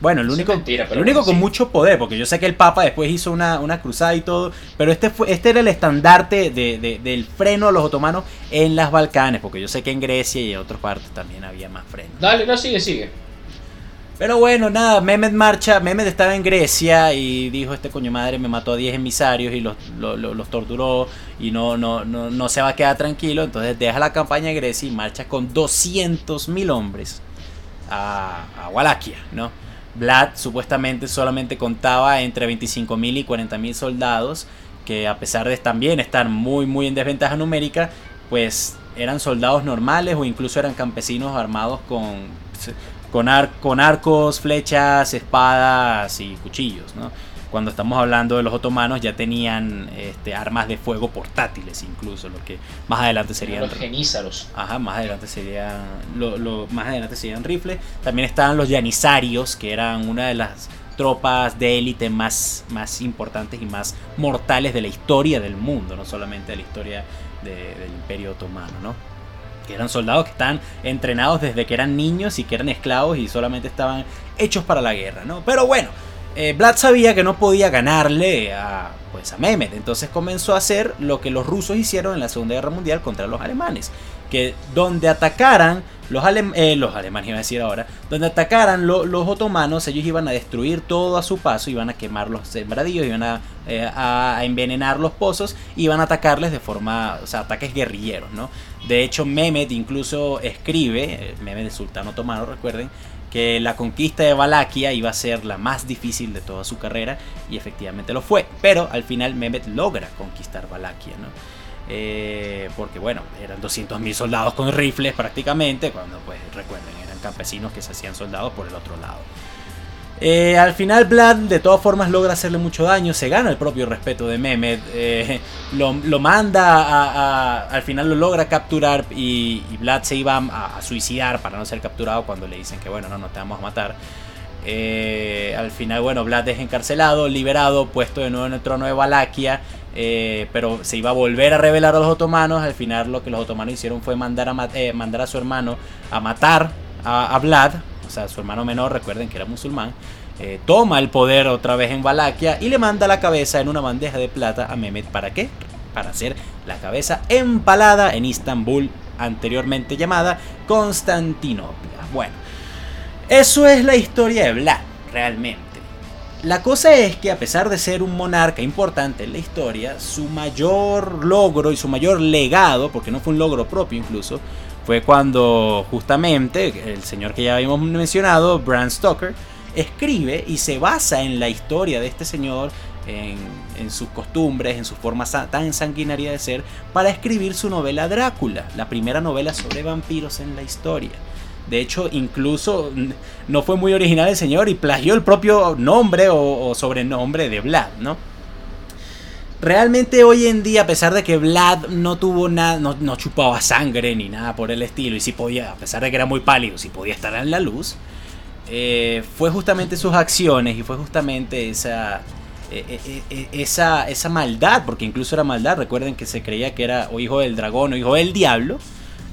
S1: Bueno, el único, el único con mucho poder, porque yo sé que el Papa después hizo una, cruzada y todo, pero este, fue, este era el estandarte del freno a los otomanos en las Balcanes, porque yo sé que en Grecia y en otras partes también había más freno.
S2: Dale, no, sigue, sigue.
S1: Pero bueno, nada, Mehmet marcha, Mehmet estaba en Grecia y dijo este coño madre me mató a 10 emisarios y los, los, torturó y no, no, no, no, se va a quedar tranquilo, entonces deja la campaña en Grecia y marcha con 200.000 hombres a, a Wallachia, ¿no? Vlad supuestamente solamente contaba entre 25.000 y 40.000 soldados que a pesar de también estar muy muy en desventaja numérica, pues eran soldados normales o incluso eran campesinos armados con con, con arcos, flechas, espadas y cuchillos. ¿no? Cuando estamos hablando de los otomanos ya tenían este, armas de fuego portátiles incluso, lo que más adelante serían...
S2: Los genízaros.
S1: Ajá, más adelante serían, lo, más adelante serían rifles. También estaban los yanisarios, que eran una de las tropas de élite más, más importantes y más mortales de la historia del mundo, no solamente de la historia del imperio otomano, ¿no? Que eran soldados que están entrenados desde que eran niños y que eran esclavos y solamente estaban hechos para la guerra, ¿no? Pero bueno, eh, Vlad sabía que no podía ganarle a, pues, a Mehmet, entonces comenzó a hacer lo que los rusos hicieron en la Segunda Guerra Mundial contra los alemanes, que donde atacaran los, eh, los alemanes, iba a decir ahora, donde atacaran los otomanos, ellos iban a destruir todo a su paso, iban a quemar los sembradíos, iban a, eh, envenenar los pozos, iban a atacarles de forma, o sea, ataques guerrilleros, ¿no? De hecho, Mehmet incluso escribe, eh, Mehmet del sultán otomano, recuerden, que la conquista de Valaquia iba a ser la más difícil de toda su carrera y efectivamente lo fue. Pero al final Mehmet logra conquistar Valaquia, ¿no? Eh, porque bueno, eran 200.000 soldados con rifles prácticamente, cuando pues recuerden, eran campesinos que se hacían soldados por el otro lado. Eh, al final Vlad de todas formas logra hacerle mucho daño, se gana el propio respeto de Mehmet, eh, lo, manda a, al final lo logra capturar y, Vlad se iba a, suicidar para no ser capturado cuando le dicen que bueno, no, no te vamos a matar. Eh, al final, bueno, Vlad es encarcelado, liberado, puesto de nuevo en el trono de Valaquia, pero se iba a volver a revelar a los otomanos. Al final lo que los otomanos hicieron fue mandar a, mandar a su hermano a matar a, Vlad o sea, su hermano menor, recuerden que era musulmán, eh, toma el poder otra vez en Valaquia y le manda la cabeza en una bandeja de plata a Mehmet. ¿Para qué? Para hacer la cabeza empalada en Istambul, anteriormente llamada Constantinopla. Bueno, eso es la historia de Vlad, realmente. La cosa es que a pesar de ser un monarca importante en la historia, su mayor logro y su mayor legado, porque no fue un logro propio incluso, fue cuando justamente el señor que ya habíamos mencionado, Bram Stoker, escribe y se basa en la historia de este señor, en, sus costumbres, en su forma tan sanguinaria de ser, para escribir su novela Drácula, la primera novela sobre vampiros en la historia. De hecho, incluso no fue muy original el señor y plagió el propio nombre o, o sobrenombre de Vlad, ¿no? Realmente hoy en día, a pesar de que Vlad no tuvo nada, no, chupaba sangre ni nada por el estilo, y si podía, a pesar de que era muy pálido, si podía estar en la luz, eh, fue justamente sus acciones y fue justamente esa, eh, eh, esa, esa maldad, porque incluso era maldad, recuerden que se creía que era o hijo del dragón o hijo del diablo,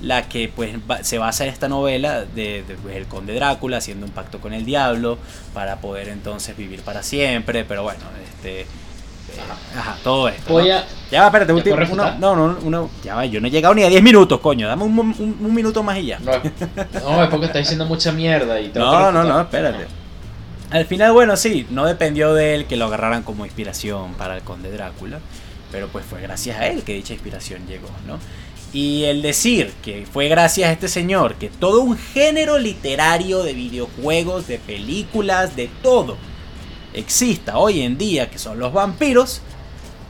S1: la que pues se basa en esta novela de, pues, el conde Drácula haciendo un pacto con el diablo para poder entonces vivir para siempre, pero bueno, este ajá, todo esto.
S2: Voy
S1: ¿no?
S2: a.
S1: Ya va, espérate,
S2: ¿Te
S1: último-
S2: puedo
S1: uno,
S2: refutar?
S1: no, no, uno, ya va, yo no he llegado ni a 10 minutos, coño, dame un, un- un minuto más y ya.
S2: No, no, es porque está diciendo mucha mierda y
S1: No, no, no, espérate. Al final, bueno, sí, no dependió de él que lo agarraran como inspiración para el conde Drácula, pero pues fue gracias a él que dicha inspiración llegó, ¿no? Y el decir que fue gracias a este señor que todo un género literario de videojuegos, de películas, de todo exista hoy en día, que son los vampiros,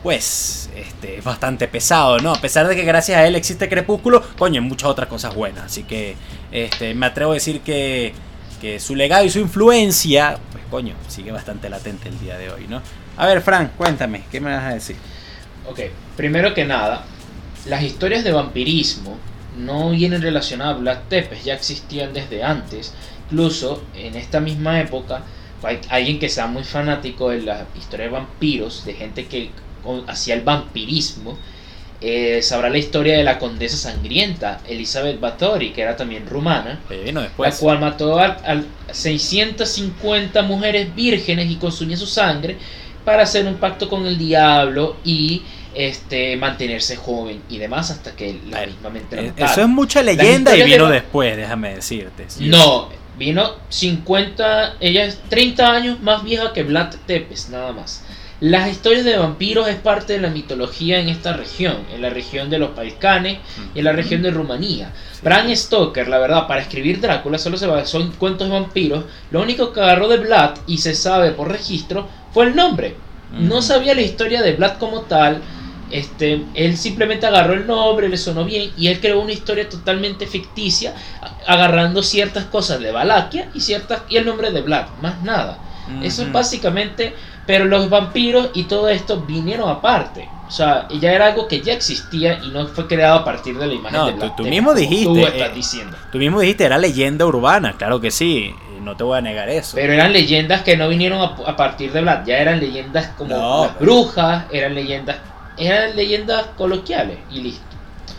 S1: pues este, es bastante pesado, ¿no? A pesar de que gracias a él existe Crepúsculo, coño, hay muchas otras cosas buenas. Así que este, me atrevo a decir que, que su legado y su influencia, pues coño, sigue bastante latente el día de hoy, ¿no? A ver, Frank, cuéntame, ¿qué me vas a decir?
S2: Ok, primero que nada, las historias de vampirismo no vienen relacionadas a Vlad Tepes, ya existían desde antes. Incluso en esta misma época, hay alguien que sea muy fanático de la historia de vampiros, de gente que hacía el vampirismo, eh, sabrá la historia de la condesa sangrienta, Elizabeth Bathory, que era también rumana, la cual mató a, a 650 mujeres vírgenes y consumía su sangre para hacer un pacto con el diablo y este mantenerse joven y demás hasta que la
S1: Bueno,
S2: misma mente
S1: Eh. Eso es mucha leyenda y
S2: de
S1: vino
S2: la-
S1: después, déjame decirte. sí.
S2: No, vino 50, ella es 30 años más vieja que Vlad Tepes, nada más. Las historias de vampiros es parte de la mitología en esta región, en la región de los Balcanes y en la región de Rumanía.
S1: Sí.
S2: Bram Stoker, la verdad, para escribir Drácula solo se basó en cuentos de vampiros. Lo único que agarró de Vlad y se sabe por registro fue el nombre. No sabía la historia de Vlad como tal. Este, él simplemente agarró el nombre, le sonó bien y él creó una historia totalmente ficticia, agarrando ciertas cosas de Valaquia y ciertas y el nombre de Vlad, más nada. Eso es básicamente, pero los vampiros y todo esto vinieron aparte. O sea, ya era algo que ya existía y no fue creado a partir de la imagen
S1: No,
S2: de
S1: tú-
S2: Vlad
S1: tú
S2: Tepes,
S1: mismo dijiste,
S2: Tú estás
S1: eh,
S2: diciendo.
S1: Tú mismo dijiste, era leyenda urbana, claro que sí, no te voy a negar eso.
S2: Pero eran leyendas que no vinieron a, a partir de Vlad, ya eran leyendas como
S1: No,
S2: las brujas, eran leyendas, eran leyendas coloquiales y listo.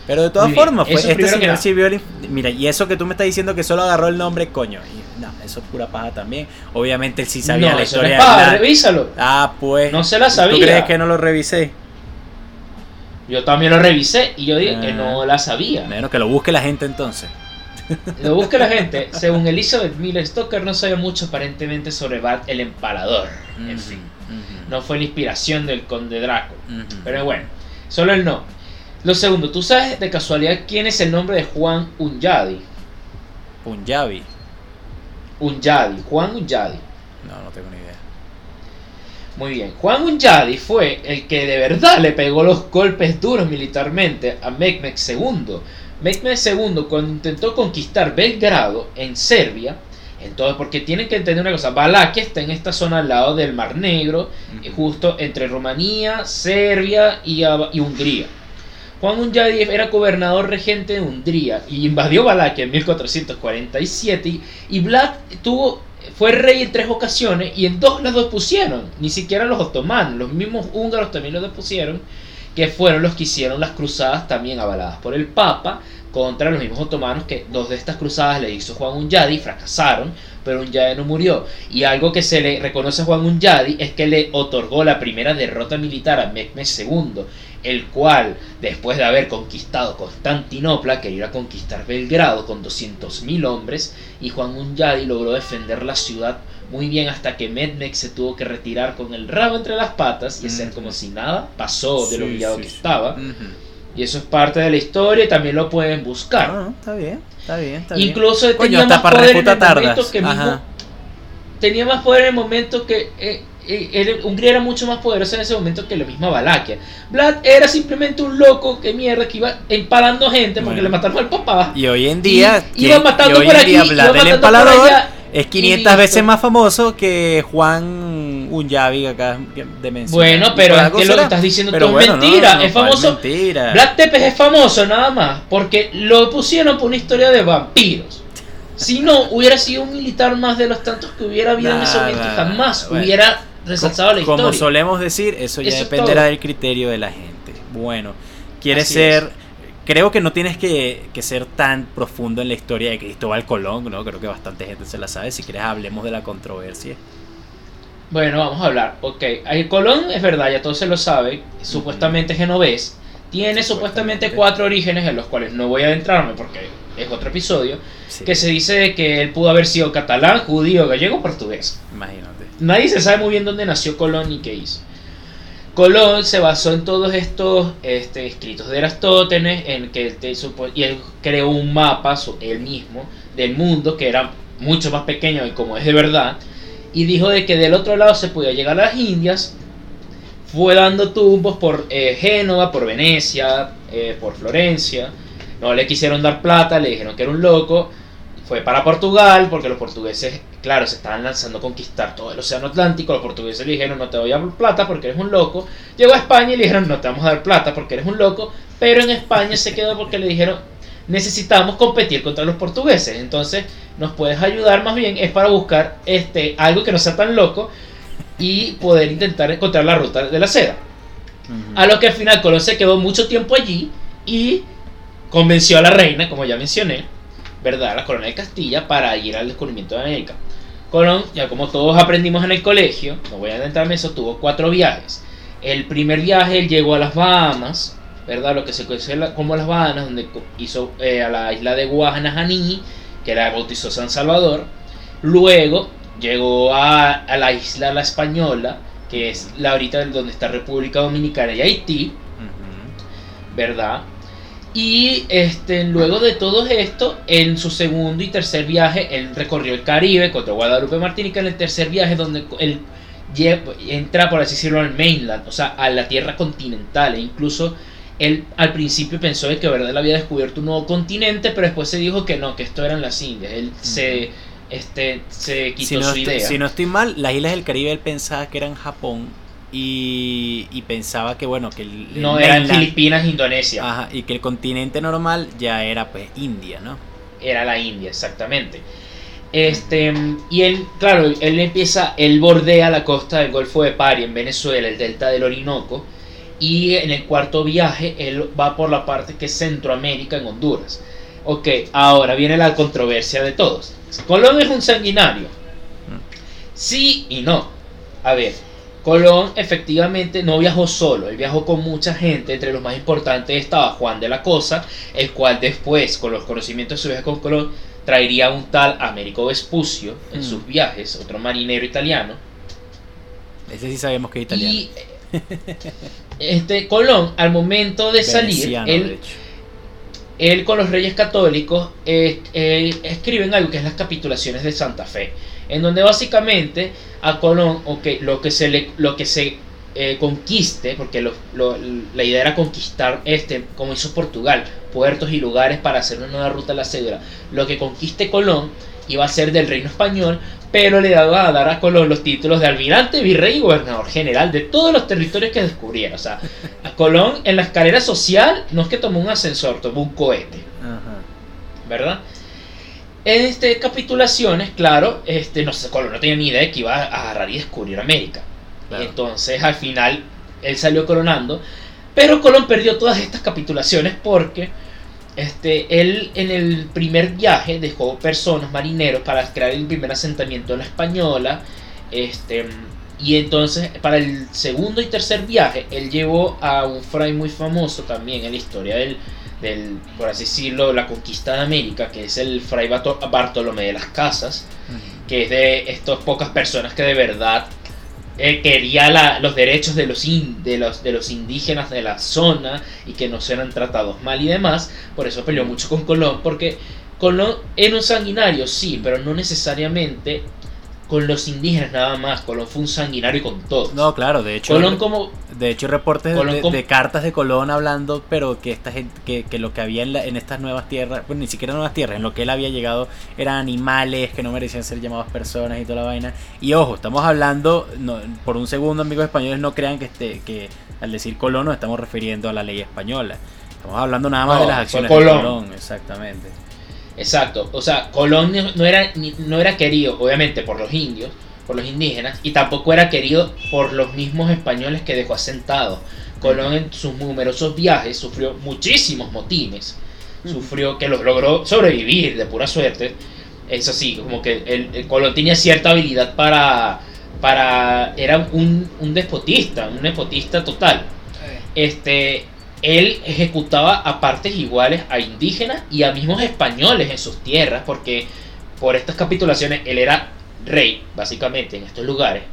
S1: Pero de todas
S2: Muy
S1: formas, fue, este señor el inf- Mira, y eso que tú me estás diciendo que solo agarró el nombre, coño. y- no, eso es pura paja también. Obviamente él sí sabía
S2: no,
S1: la
S2: eso no
S1: historia
S2: es paja,
S1: de
S2: revísalo.
S1: Ah, pues.
S2: No se la
S1: ¿Tú
S2: sabía.
S1: crees que no lo revisé?
S2: Yo también lo revisé y yo dije que
S1: Ah.
S2: no la sabía.
S1: Menos que lo busque la gente entonces. <laughs>
S2: Lo busca la gente. Según Elizabeth Miller Stoker, no sabía mucho aparentemente sobre Bart el Empalador. En
S1: Ujú,
S2: no fue la inspiración del Conde Drácula.
S1: ujú.
S2: Pero bueno, solo el no. Lo segundo, ¿tú sabes de casualidad quién es el nombre de Juan Unyadi?
S1: Punjabi.
S2: Unyadi, Juan Unyadi.
S1: No, no tengo ni idea.
S2: Muy bien, Juan Unyadi fue el que de verdad le pegó los golpes duros militarmente a Mehmed II. Mehmed II cuando intentó conquistar Belgrado en Serbia, entonces porque tienen que entender una cosa, Valaquia está en esta zona al lado del Mar Negro, eh, justo entre Rumanía, Serbia y, Hungría. Juan Unyadi era gobernador regente de Hungría y invadió Valaquia en 1447 y, y Vlad tuvo, fue rey en tres ocasiones y en dos las depusieron, ni siquiera los otomanos, los mismos húngaros también los depusieron, que fueron los que hicieron las cruzadas también avaladas por el Papa contra los mismos otomanos que dos de estas cruzadas le hizo Juan Unyadi fracasaron, pero Unyadi no murió. Y algo que se le reconoce a Juan Unyadi es que le otorgó la primera derrota militar a Mehmed II, el cual, después de haber conquistado Constantinopla, quería ir a conquistar Belgrado con 200.000 hombres, y Juan Unyadi logró defender la ciudad muy bien hasta que Mehmed se tuvo que retirar con el rabo entre las patas y hacer como si nada pasó de lo humillado
S1: sí,
S2: que
S1: sí.
S2: estaba. Y eso es parte de la historia y también lo pueden buscar.
S1: Ah, está bien, está bien, está bien.
S2: Incluso
S1: Coño,
S2: tenía más poder en el momento que mismo, tenía más poder en el momento que eh, eh, Hungría era mucho más poderosa en ese momento que la misma Valaquia. Vlad era simplemente un loco que mierda que iba empalando gente porque
S1: Bueno.
S2: le mataron al papá.
S1: Y hoy en día,
S2: Y iba
S1: ¿quién-
S2: matando por aquí, iba
S1: el
S2: matando por allá,
S1: es
S2: y
S1: 500
S2: listo.
S1: veces más famoso que Juan Unyavi acá de mencionar.
S2: Bueno, pero es que lo que estás diciendo
S1: Pero
S2: tú
S1: bueno,
S2: es mentira.
S1: no, no,
S2: es
S1: ¿cuál
S2: famoso.
S1: mentira.
S2: Vlad Tepes es famoso nada más porque lo pusieron por una historia de vampiros. Si no, hubiera sido un militar más de los tantos que hubiera habido en ese momento
S1: nah,
S2: jamás
S1: bueno.
S2: hubiera resaltado la
S1: Como
S2: historia.
S1: solemos decir, eso ya
S2: Eso
S1: dependerá
S2: todo.
S1: del criterio de la gente. Bueno, quiere
S2: Así
S1: ser. Creo que no tienes que, que ser tan profundo en la historia de Cristóbal Colón, ¿no? Creo que bastante gente se la sabe. Si quieres, hablemos de la controversia.
S2: Bueno, vamos a hablar. Ok, el Colón es verdad, ya todos se lo saben, supuestamente genovés. Tiene supuestamente cuatro orígenes en los cuales no voy a adentrarme porque es otro episodio.
S1: Sí.
S2: Que se dice que él pudo haber sido catalán, judío, gallego, portugués.
S1: Imagínate.
S2: Nadie se sabe muy bien dónde nació Colón ni qué hizo. Colón se basó en todos estos este, escritos de Aristóteles, en que él y él creó un mapa, él mismo, del mundo que era mucho más pequeño de como es de verdad, y dijo de que del otro lado se podía llegar a las Indias, fue dando tumbos por eh, Génova, por Venecia, eh, por Florencia, no le quisieron dar plata, le dijeron que era un loco, fue para Portugal, porque los portugueses, claro, se estaban lanzando a conquistar todo el océano Atlántico, los portugueses le dijeron no te voy a dar plata porque eres un loco, llegó a España y le dijeron no te vamos a dar plata porque eres un loco, pero en España se quedó porque le dijeron necesitamos competir contra los portugueses, entonces nos puedes ayudar más bien, es para buscar este, algo que no sea tan loco y poder intentar encontrar la ruta de la seda. A lo que al final Colón se quedó mucho tiempo allí y convenció a la reina, como ya mencioné, ¿verdad? La corona de Castilla para ir al descubrimiento de América. Colón, ya como todos aprendimos en el colegio, no voy a adentrarme en eso, tuvo cuatro viajes. El primer viaje él llegó a las Bahamas, ¿verdad? Lo que se conoce como las Bahamas, donde hizo eh, a la isla de Guanajaní, que la bautizó San Salvador. Luego llegó a, a la isla La Española, que es la ahorita donde está República Dominicana y Haití. ¿verdad? Y este, luego de todo esto, en su segundo y tercer viaje, él recorrió el Caribe contra Guadalupe Martínica. En el tercer viaje, donde él entra, por así decirlo, al mainland, o sea, a la tierra continental. E incluso él al principio pensó de que verdad él había descubierto un nuevo continente, pero después se dijo que no, que esto eran las Indias. Él se, este, se quitó
S1: Si no,
S2: su
S1: estoy,
S2: idea.
S1: si no estoy mal, las islas del Caribe él pensaba que eran Japón y, y pensaba que bueno que el,
S2: no eran
S1: mainland-
S2: Filipinas, Indonesia.
S1: ajá, y que el continente normal ya era pues India, ¿no?
S2: era la India, exactamente. Este, y él, claro, él empieza, él bordea la costa del Golfo de Pari en Venezuela, el delta del Orinoco, y en el cuarto viaje él va por la parte que es Centroamérica en Honduras. Ok, ahora viene la controversia de todos. Colón es un sanguinario. Sí y no. A ver, Colón efectivamente no viajó solo, él viajó con mucha gente, entre los más importantes estaba Juan de la Cosa, el cual después, con los conocimientos de su viaje con Colón, traería un tal Américo Vespucio en
S1: Mm.
S2: sus viajes, otro marinero italiano.
S1: Ese sí sabemos que es italiano.
S2: Y este Colón, al momento de salir,
S1: Veneciano,
S2: él con los reyes católicos eh, eh, escriben algo que es las capitulaciones de Santa Fe, en donde básicamente a Colón, ok, lo que se le, lo que se eh, conquiste, porque lo- lo- la idea era conquistar este, como hizo Portugal, puertos y lugares para hacer una nueva ruta a la cédula. Lo que conquiste Colón iba a ser del reino español, pero le daba a dar a Colón los títulos de almirante, virrey y gobernador general de todos los territorios que descubriera. O sea, a Colón en la escalera social no es que tomó un ascensor, tomó un cohete.
S1: Ajá.
S2: ¿verdad? En este capitulaciones, claro, este, no sé, Colón no tenía ni idea de que iba a agarrar y descubrir América.
S1: Claro.
S2: Entonces, al final, él salió coronando. Pero Colón perdió todas estas capitulaciones porque este, él en el primer viaje dejó personas, marineros, para crear el primer asentamiento en la Española. Este, y entonces, para el segundo y tercer viaje, él llevó a un fray muy famoso también en la historia del, del, por así decirlo, la conquista de América, que es el fray Bartolomé de las Casas, que es de estas pocas personas que de verdad eh, quería la- los derechos de los, in- de, los, de los indígenas de la zona y que no sean tratados mal y demás. Por eso peleó mucho con Colón, porque Colón era un sanguinario, sí, pero no necesariamente con los indígenas nada más. Colón fue un sanguinario con todos.
S1: No, claro, de hecho.
S2: Colón como...
S1: De hecho, hay reportes de-
S2: Colón
S1: de,
S2: com-
S1: de cartas de Colón hablando, pero que esta gente, que, que lo que había en, la- en estas nuevas tierras, bueno, ni siquiera nuevas tierras, en lo que él había llegado eran animales que no merecían ser llamados personas y toda la vaina. Y ojo, estamos hablando, no, por un segundo, amigos españoles, no crean que, este, que al decir Colón nos estamos refiriendo a la ley española. Estamos hablando nada más
S2: No,
S1: de las acciones
S2: Colón.
S1: de Colón, exactamente.
S2: Exacto, o sea, Colón no- era, no era querido, obviamente, por los indios, por los indígenas, y tampoco era querido por los mismos españoles que dejó asentados. Colón en sus numerosos viajes sufrió muchísimos motines, sufrió que los logró sobrevivir de pura suerte. Eso sí, como que el, el Colón tenía cierta habilidad para para era un, un despotista, un nepotista total. Este, él ejecutaba a partes iguales a indígenas y a mismos españoles en sus tierras, porque por estas capitulaciones él era rey, básicamente, en estos lugares.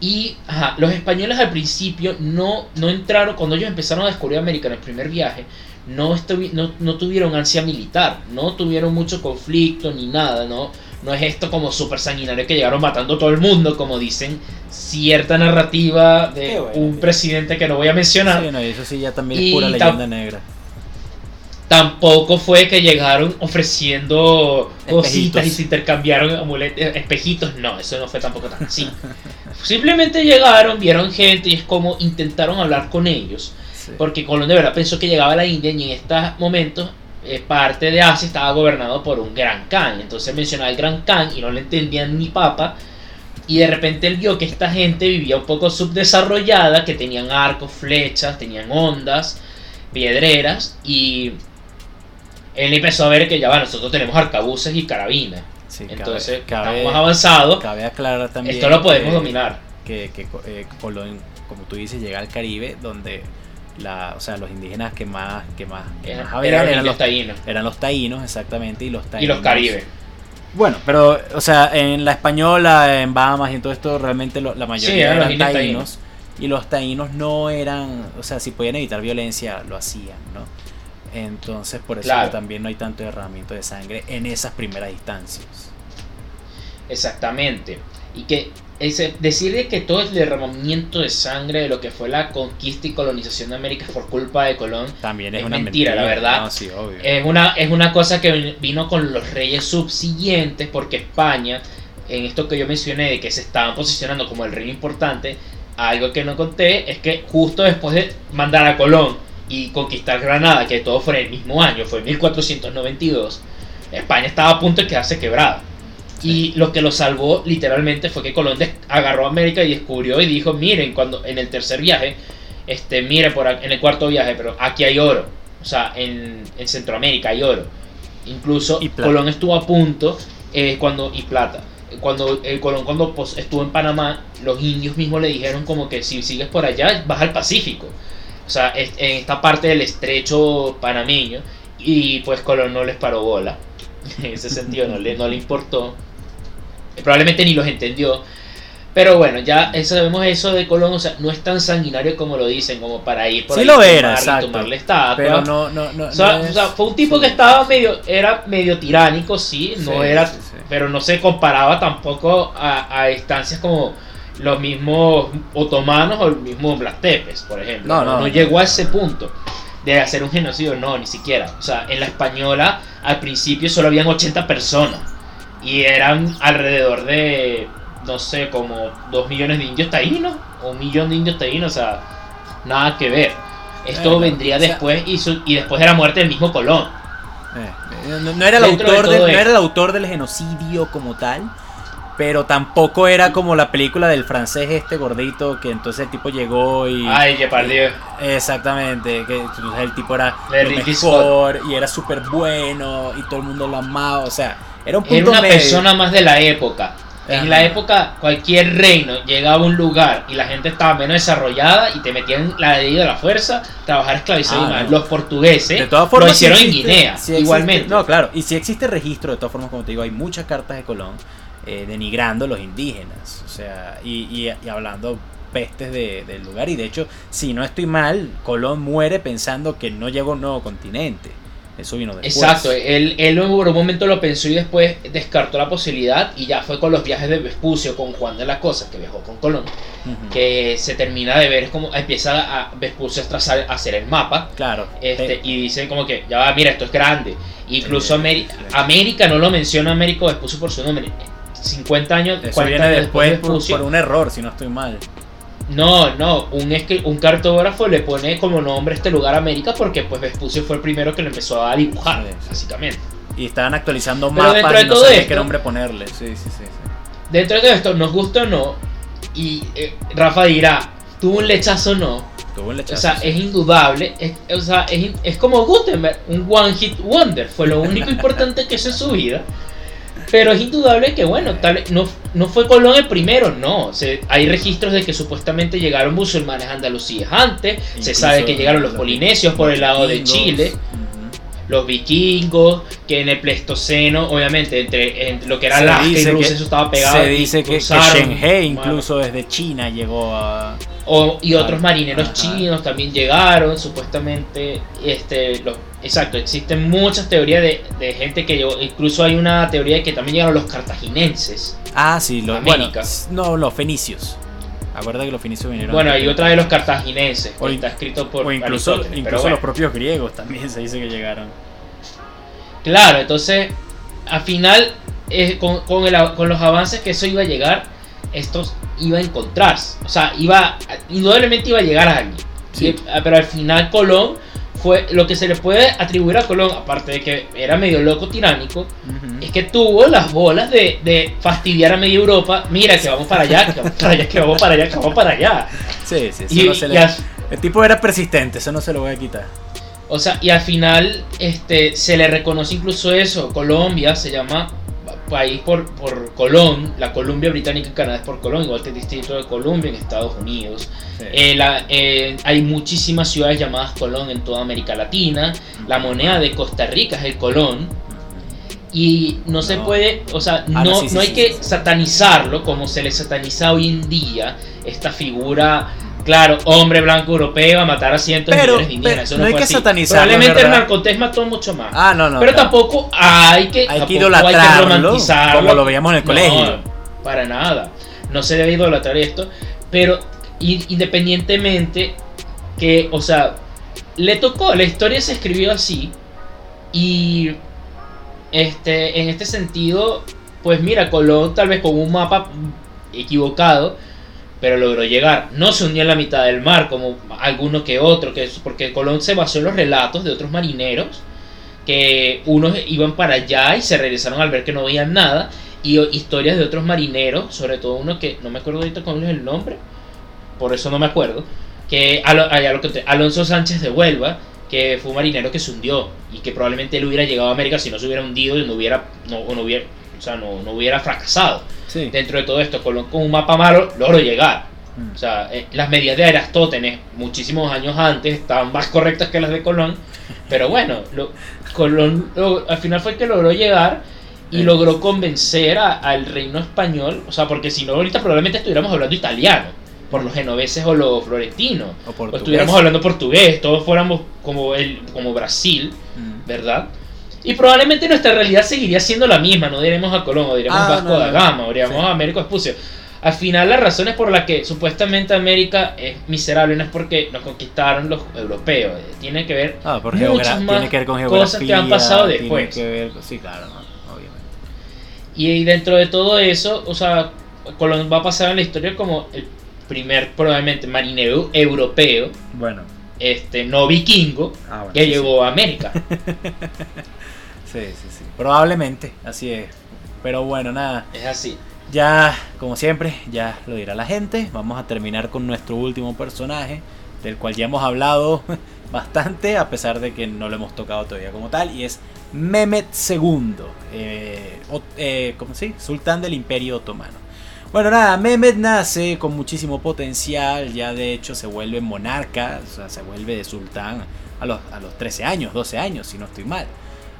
S2: Y los españoles al principio no, no entraron, cuando ellos empezaron a descubrir América en el primer viaje, no, no, no tuvieron ansia militar, no tuvieron mucho conflicto ni nada, ¿no? No es esto como super sanguinario que llegaron matando a todo el mundo, como dicen cierta narrativa de un presidente que no voy a mencionar.
S1: Sí, no, eso sí ya también es pura leyenda negra.
S2: Tampoco fue que llegaron ofreciendo cositas y se intercambiaron amuletos, espejitos. No, eso no fue tampoco tan así. Simplemente llegaron, vieron gente y es como intentaron hablar con ellos. Porque Colón de verdad pensó que llegaba a la India y en estos momentos eh, parte de Asia estaba gobernado por un gran Khan. Entonces mencionaba el gran Khan y no le entendían ni papa. Y de repente él vio que esta gente vivía un poco subdesarrollada, que tenían arcos, flechas, tenían ondas, piedreras. Y él empezó a ver que ya va, nosotros tenemos arcabuces y carabinas. Entonces, estamos más avanzados.
S1: Cabe aclarar también.
S2: Esto lo podemos dominar.
S1: Que, que eh, Colón, como tú dices, llega al Caribe, donde la, o sea, los indígenas que más, que más,
S2: eran, eran, los taínos.
S1: Eran los taínos, exactamente, y los taínos. Y
S2: los caribes.
S1: Bueno, pero, o sea, en la española, en Bahamas y en todo esto, realmente la mayoría eran taínos, Y los taínos no eran, o sea, si podían evitar violencia, lo hacían, ¿no? Entonces, por eso también no hay tanto derramamiento de sangre en esas primeras instancias.
S2: Exactamente. Y que ese, decirle que todo el derramamiento de sangre de lo que fue la conquista y colonización de América por culpa de Colón
S1: también es,
S2: una
S1: mentira,
S2: la verdad. Es, una, es una cosa que vino con los reyes subsiguientes porque España, en esto que yo mencioné de que se estaban posicionando como el rey importante, algo que no conté es que justo después de mandar a Colón y conquistar Granada, que todo fue en el mismo año, fue en 1492, España estaba a punto de quedarse quebrada. Y lo que lo salvó literalmente fue que Colón agarró a América y descubrió y dijo, miren, cuando en el tercer viaje, este, mire por en el cuarto viaje, pero aquí hay oro. O sea, en, Centroamérica hay oro. Incluso Colón estuvo a punto eh, cuando y plata. Cuando el Colón cuando pues, estuvo en Panamá, los indios mismos le dijeron como que si sigues por allá vas al Pacífico. O sea, en esta parte del estrecho panameño y pues Colón no les paró bola. <laughs> En ese sentido no le, no le importó probablemente ni los entendió. Pero bueno, ya sabemos eso de Colón, o sea, no es tan sanguinario como lo dicen, como para ir
S1: por sí lo era, y
S2: tomarle estatua.
S1: Pero no, no, no.
S2: O sea, fue un tipo que estaba medio, era medio tiránico, sí, no era, pero no se comparaba tampoco a, a instancias como los mismos otomanos o los mismos blastepes, por ejemplo. No, no, no, llegó a ese punto de hacer un genocidio, no, ni siquiera. O sea, en la española al principio solo habían 80 personas y eran alrededor de, no sé, como 2 millones de indios taínos, o un millón de indios taínos, o sea, nada que ver. Esto vendría después y, y después de la muerte del mismo Colón.
S1: Eh, no, era el autor no era el autor del genocidio como tal, pero tampoco era como la película del francés este gordito que entonces el tipo llegó y
S2: ay que perdió
S1: exactamente que entonces el tipo era lo mejor y era súper bueno y todo el mundo lo amaba o sea era,
S2: una persona más de la época. En la época, cualquier reino llegaba a un lugar y la gente estaba menos desarrollada y te metían la ley de la fuerza, trabajar esclavizado. Ah, Los portugueses de todas formas, lo hicieron en Guinea, igualmente.
S1: no, claro, y si existe registro, de todas formas, como te digo, hay muchas cartas de Colón eh, denigrando a los indígenas, o sea, y, hablando pestes del lugar. Y de hecho, si no estoy mal, Colón muere pensando que no llegó a un nuevo continente. Eso vino después.
S2: Exacto, él, él por un momento lo pensó y después descartó la posibilidad y ya fue con los viajes de Vespucio, con Juan de la Cosa, que viajó con Colón, que se termina de ver, es como empieza a Vespucio a hacer el mapa.
S1: Claro.
S2: Este, Y dicen como que, ya va, mira, esto es grande. Incluso América no lo menciona Américo Vespucio por su nombre. 50 años,
S1: Eso viene después, por un error, si no estoy mal.
S2: No, no, un, un cartógrafo le pone como nombre este lugar América porque pues Vespucio fue el primero que lo empezó a dibujar, básicamente.
S1: Y estaban actualizando mapas y no sabía qué nombre ponerle. Sí, sí, sí,
S2: Dentro de todo esto, nos gusta o no, y eh, Rafa dirá, ¿tuvo un lechazo o no?
S1: Tuvo un lechazo.
S2: O sea, es indudable, es, o sea, es, es como Gutenberg, un one hit wonder, fue lo único <laughs> importante que hizo en su vida. Pero es indudable que, bueno, tal no, no fue Colón el primero, no. hay registros de que supuestamente llegaron musulmanes andalusíes antes. se sabe que llegaron los, polinesios por el lado de Chile. Los vikingos, que en el Pleistoceno, obviamente, entre, lo que era Alaska y Rusia, eso estaba pegado.
S1: Se dice que, que incluso desde China llegó a.
S2: y otros marineros chinos también llegaron, supuestamente. Este, los, exacto, existen muchas teorías de, gente que llegó. Incluso hay una teoría de que también llegaron los cartaginenses.
S1: Ah, sí, los, bueno, no, los fenicios. Acuerda que los fenicios vinieron.
S2: Bueno, hay otra de los cartaginenses, o está escrito por.
S1: O incluso, incluso los propios griegos también <laughs> se dice que llegaron.
S2: Claro, entonces, al final, eh, con, con, el, con, los avances que eso iba a llegar, esto iba a encontrarse. O sea, iba, indudablemente iba a llegar a alguien. Pero al final Colón fue lo que se le puede atribuir a Colón, aparte de que era medio loco tiránico, es que tuvo las bolas de, fastidiar a media Europa. Mira, que vamos para allá, que vamos para allá, que vamos para allá, que vamos para allá.
S1: Sí, sí, El tipo era persistente, eso no se lo voy a quitar.
S2: O sea, y al final este, se le reconoce incluso eso. Colombia se llama país por, por Colón, la Columbia Británica y Canadá es por Colón, igual que el Distrito de Columbia en Estados Unidos. Eh, eh, hay muchísimas ciudades llamadas Colón en toda América Latina. La moneda de Costa Rica es el Colón. Y no, se puede, o sea, ah, no, no, hay que satanizarlo como se le sataniza hoy en día esta figura Claro, hombre blanco europeo a matar a cientos de millones de indígenas. Eso no, hay que satanizarlo. Probablemente el narcotés mató mucho más.
S1: Ah, no, no.
S2: Pero tampoco hay que, hay
S1: que idolatrarlo, romantizarlo. Como lo veíamos en el colegio.
S2: Para nada. No se debe idolatrar esto. Pero independientemente que, o sea, le tocó, la historia se escribió así. Y este, en este sentido, pues mira, Colón tal vez con un mapa equivocado pero logró llegar. No se unió en la mitad del mar como alguno que otro, que es porque Colón se basó en los relatos de otros marineros que unos iban para allá y se regresaron al ver que no veían nada y historias de otros marineros, sobre todo uno que no me acuerdo ahorita cuál es el nombre, por eso no me acuerdo, que, Alonso Sánchez de Huelva, que fue un marinero que se hundió y que probablemente él hubiera llegado a América si no se hubiera hundido y no hubiera, no hubiera, o sea, no, no hubiera fracasado. Dentro de todo esto, con, con un mapa malo, logró llegar. Mm. O sea, eh, las medidas de Aristóteles, muchísimos años antes, estaban más correctas que las de Colón. Pero bueno, lo, Colón al final fue que logró llegar y eh. logró convencer al reino español. O sea, porque si no, ahorita probablemente estuviéramos hablando italiano por los genoveses o los florentinos. O, estuviéramos hablando portugués, todos fuéramos como, el, como Brasil, mm. ¿verdad? Y probablemente nuestra realidad seguiría siendo la misma, no diremos a Colón, o diremos ah, Vasco da Gama, o diremos a Américo Espucio. Al final las razones por las que supuestamente América es miserable no es porque nos conquistaron los europeos, eh, tiene que ver
S1: ah, muchas más tiene que ver con
S2: cosas que han pasado después.
S1: sí, claro, obviamente.
S2: Y dentro de todo eso, o sea, Colón va a pasar en la historia como el primer probablemente marinero europeo.
S1: Bueno.
S2: Este, no vikingo, ah, que llegó a América. <laughs>
S1: Sí, sí, sí. Probablemente, así es. Pero bueno, nada.
S2: Es así.
S1: Ya, como siempre, ya lo dirá la gente. Vamos a terminar con nuestro último personaje, del cual ya hemos hablado <laughs> bastante, a pesar de que no lo hemos tocado todavía como tal, y es Mehmet II, eh, eh, ¿cómo se Sultán del Imperio Otomano. Bueno, nada, Mehmet nace con muchísimo potencial, ya de hecho se vuelve monarca, o sea, se vuelve de sultán a los, a los 13 años, 12 años, si no estoy mal.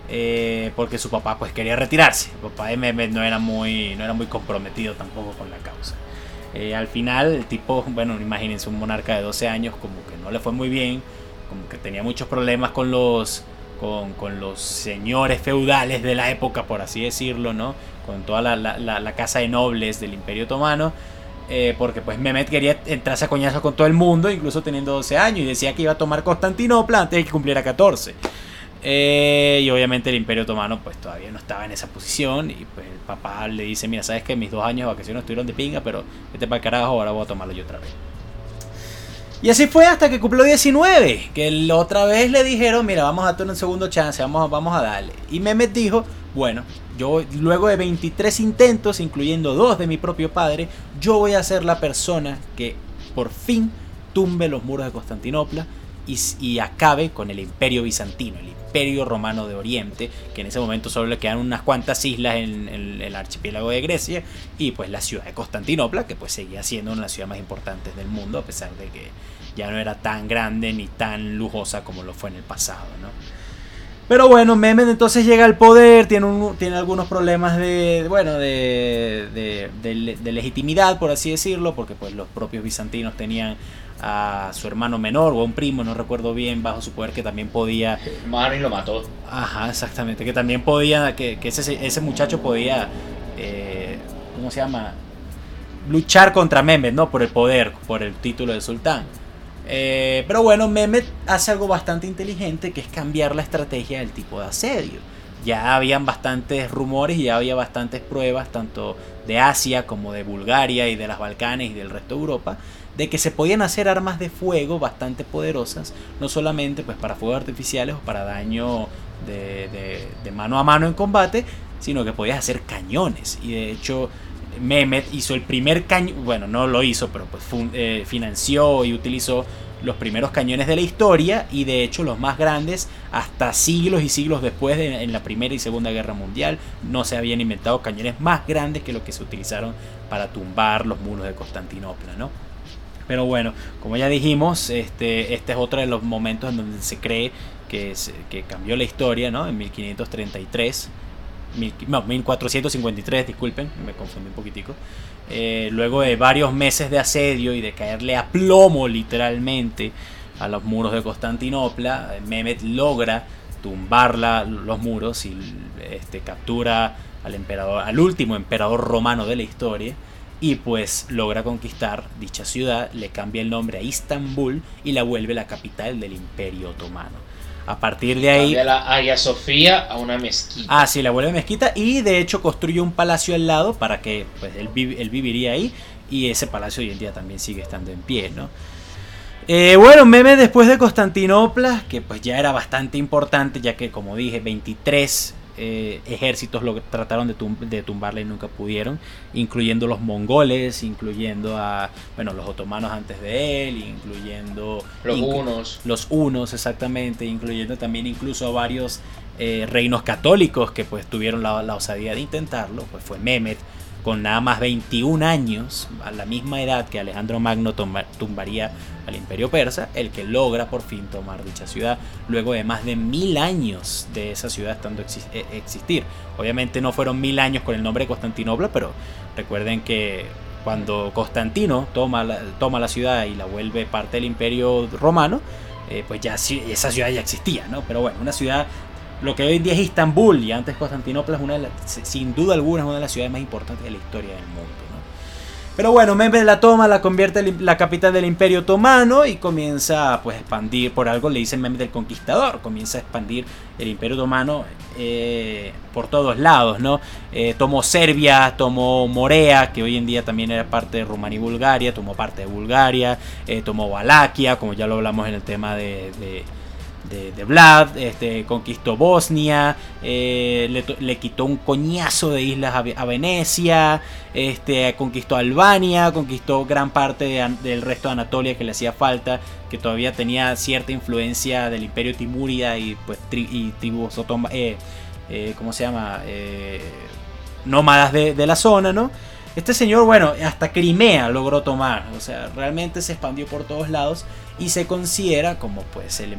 S1: Eh, porque su papá pues quería retirarse. El papá de Mehmet no era muy, no era muy comprometido tampoco con la causa. Eh, al final el tipo, bueno, imagínense un monarca de 12 años como que no le fue muy bien, como que tenía muchos problemas con los, con, con los señores feudales de la época, por así decirlo, ¿no? Con toda la, la, casa de nobles del Imperio Otomano. Eh, porque pues Mehmet quería entrarse a coñazo con todo el mundo, incluso teniendo 12 años, y decía que iba a tomar Constantinopla antes de que cumpliera 14. Eh, y obviamente el Imperio Otomano pues todavía no estaba en esa posición y pues el papá le dice, mira, sabes que mis dos años de vacaciones estuvieron de pinga, pero vete para el carajo, ahora voy a tomarlo yo otra vez. Y así fue hasta que cumplió 19, que otra vez le dijeron, mira, vamos a tener un segundo chance, vamos, vamos a darle. Y Mehmet dijo, bueno, yo luego de 23 intentos, incluyendo dos de mi propio padre, yo voy a ser la persona que por fin tumbe los muros de Constantinopla y, acabe con el imperio bizantino, el imperio romano de Oriente, que en ese momento solo le quedan unas cuantas islas en, el archipiélago de Grecia y pues la ciudad de Constantinopla, que pues seguía siendo una de las ciudades más importantes del mundo, a pesar de que ya no era tan grande ni tan lujosa como lo fue en el pasado, ¿no? Pero bueno, Mehmed entonces llega al poder, tiene, tiene algunos problemas de, bueno, de, de, legitimidad, por así decirlo, porque pues los propios bizantinos tenían a su hermano menor o a un primo, no recuerdo bien, bajo su poder que también podía...
S2: Y lo mató.
S1: Ajá, exactamente, que también podía, que, que ese, ese muchacho podía, eh, ¿cómo se llama? Luchar contra Mehmed, ¿no? Por el poder, por el título de sultán. Eh, pero bueno, Mehmet hace algo bastante inteligente que es cambiar la estrategia del tipo de asedio. Ya habían bastantes rumores y ya había bastantes pruebas, tanto de Asia como de Bulgaria y de las Balcanes y del resto de Europa, de que se podían hacer armas de fuego bastante poderosas, no solamente pues para fuegos artificiales o para daño de, mano a mano en combate, sino que podías hacer cañones. Y de hecho, Mehmet hizo el primer cañón, bueno, no lo hizo, pero pues eh, financió y utilizó los primeros cañones de la historia y de hecho los más grandes hasta siglos y siglos después de, en la Primera y Segunda Guerra Mundial no se habían inventado cañones más grandes que los que se utilizaron para tumbar los muros de Constantinopla, ¿no? Pero bueno, como ya dijimos, este, este es otro de los momentos en donde se cree que, que cambió la historia, ¿no? En 1533 no, 1453, disculpen, me confundí un poquitico. Eh, luego de varios meses de asedio y de caerle a plomo literalmente a los muros de Constantinopla, Mehmet logra tumbar los muros y este, captura al emperador, al último emperador romano de la historia y pues logra conquistar dicha ciudad, le cambia el nombre a Istambul y la vuelve la capital del Imperio Otomano. A partir de ahí.
S2: De la Hagia Sofía a una mezquita.
S1: Ah, sí, la vuelve mezquita. Y de hecho construye un palacio al lado para que pues, él, viviría ahí. Y ese palacio hoy en día también sigue estando en pie, ¿no? Eh, bueno, Meme después de Constantinopla, que pues ya era bastante importante, ya que como dije, 23 eh, ejércitos lo trataron de, tumbarle y nunca pudieron, incluyendo los mongoles, incluyendo a bueno los otomanos antes de él, incluyendo
S2: los unos,
S1: los unos exactamente, incluyendo también incluso a varios eh, reinos católicos que pues tuvieron la, la, osadía de intentarlo, pues fue Mehmet con nada más 21 años, a la misma edad que Alejandro Magno tumbaría al imperio persa, el que logra por fin tomar dicha ciudad, luego de más de mil años de esa ciudad estando e, existir. Obviamente no fueron mil años con el nombre de Constantinopla, pero recuerden que cuando Constantino toma la, toma la ciudad y la vuelve parte del imperio romano, eh, pues ya esa ciudad ya existía, ¿no? Pero bueno, una ciudad lo que hoy en día es Istambul y antes Constantinopla es una de sin duda alguna es una de las ciudades más importantes de la historia del mundo. Pero bueno, Mehmed la toma, la convierte en la capital del Imperio Otomano y comienza pues, a expandir, por algo le dicen Mehmed el Conquistador, comienza a expandir el Imperio Otomano eh, por todos lados, ¿no? Eh, tomó Serbia, tomó Morea, que hoy en día también era parte de Rumania y Bulgaria, tomó parte de Bulgaria, eh, tomó Valaquia, como ya lo hablamos en el tema de, Vlad, este, conquistó Bosnia, eh, le, quitó un coñazo de islas a, Venecia, este, conquistó Albania, conquistó gran parte del resto de Anatolia que le hacía falta, que todavía tenía cierta influencia del imperio Timúrida y, pues, y tribus eh, eh, ¿cómo se llama? nómadas de, de la zona, ¿no? Este señor, bueno, hasta Crimea logró tomar, o sea, realmente se expandió por todos lados y se considera como pues el,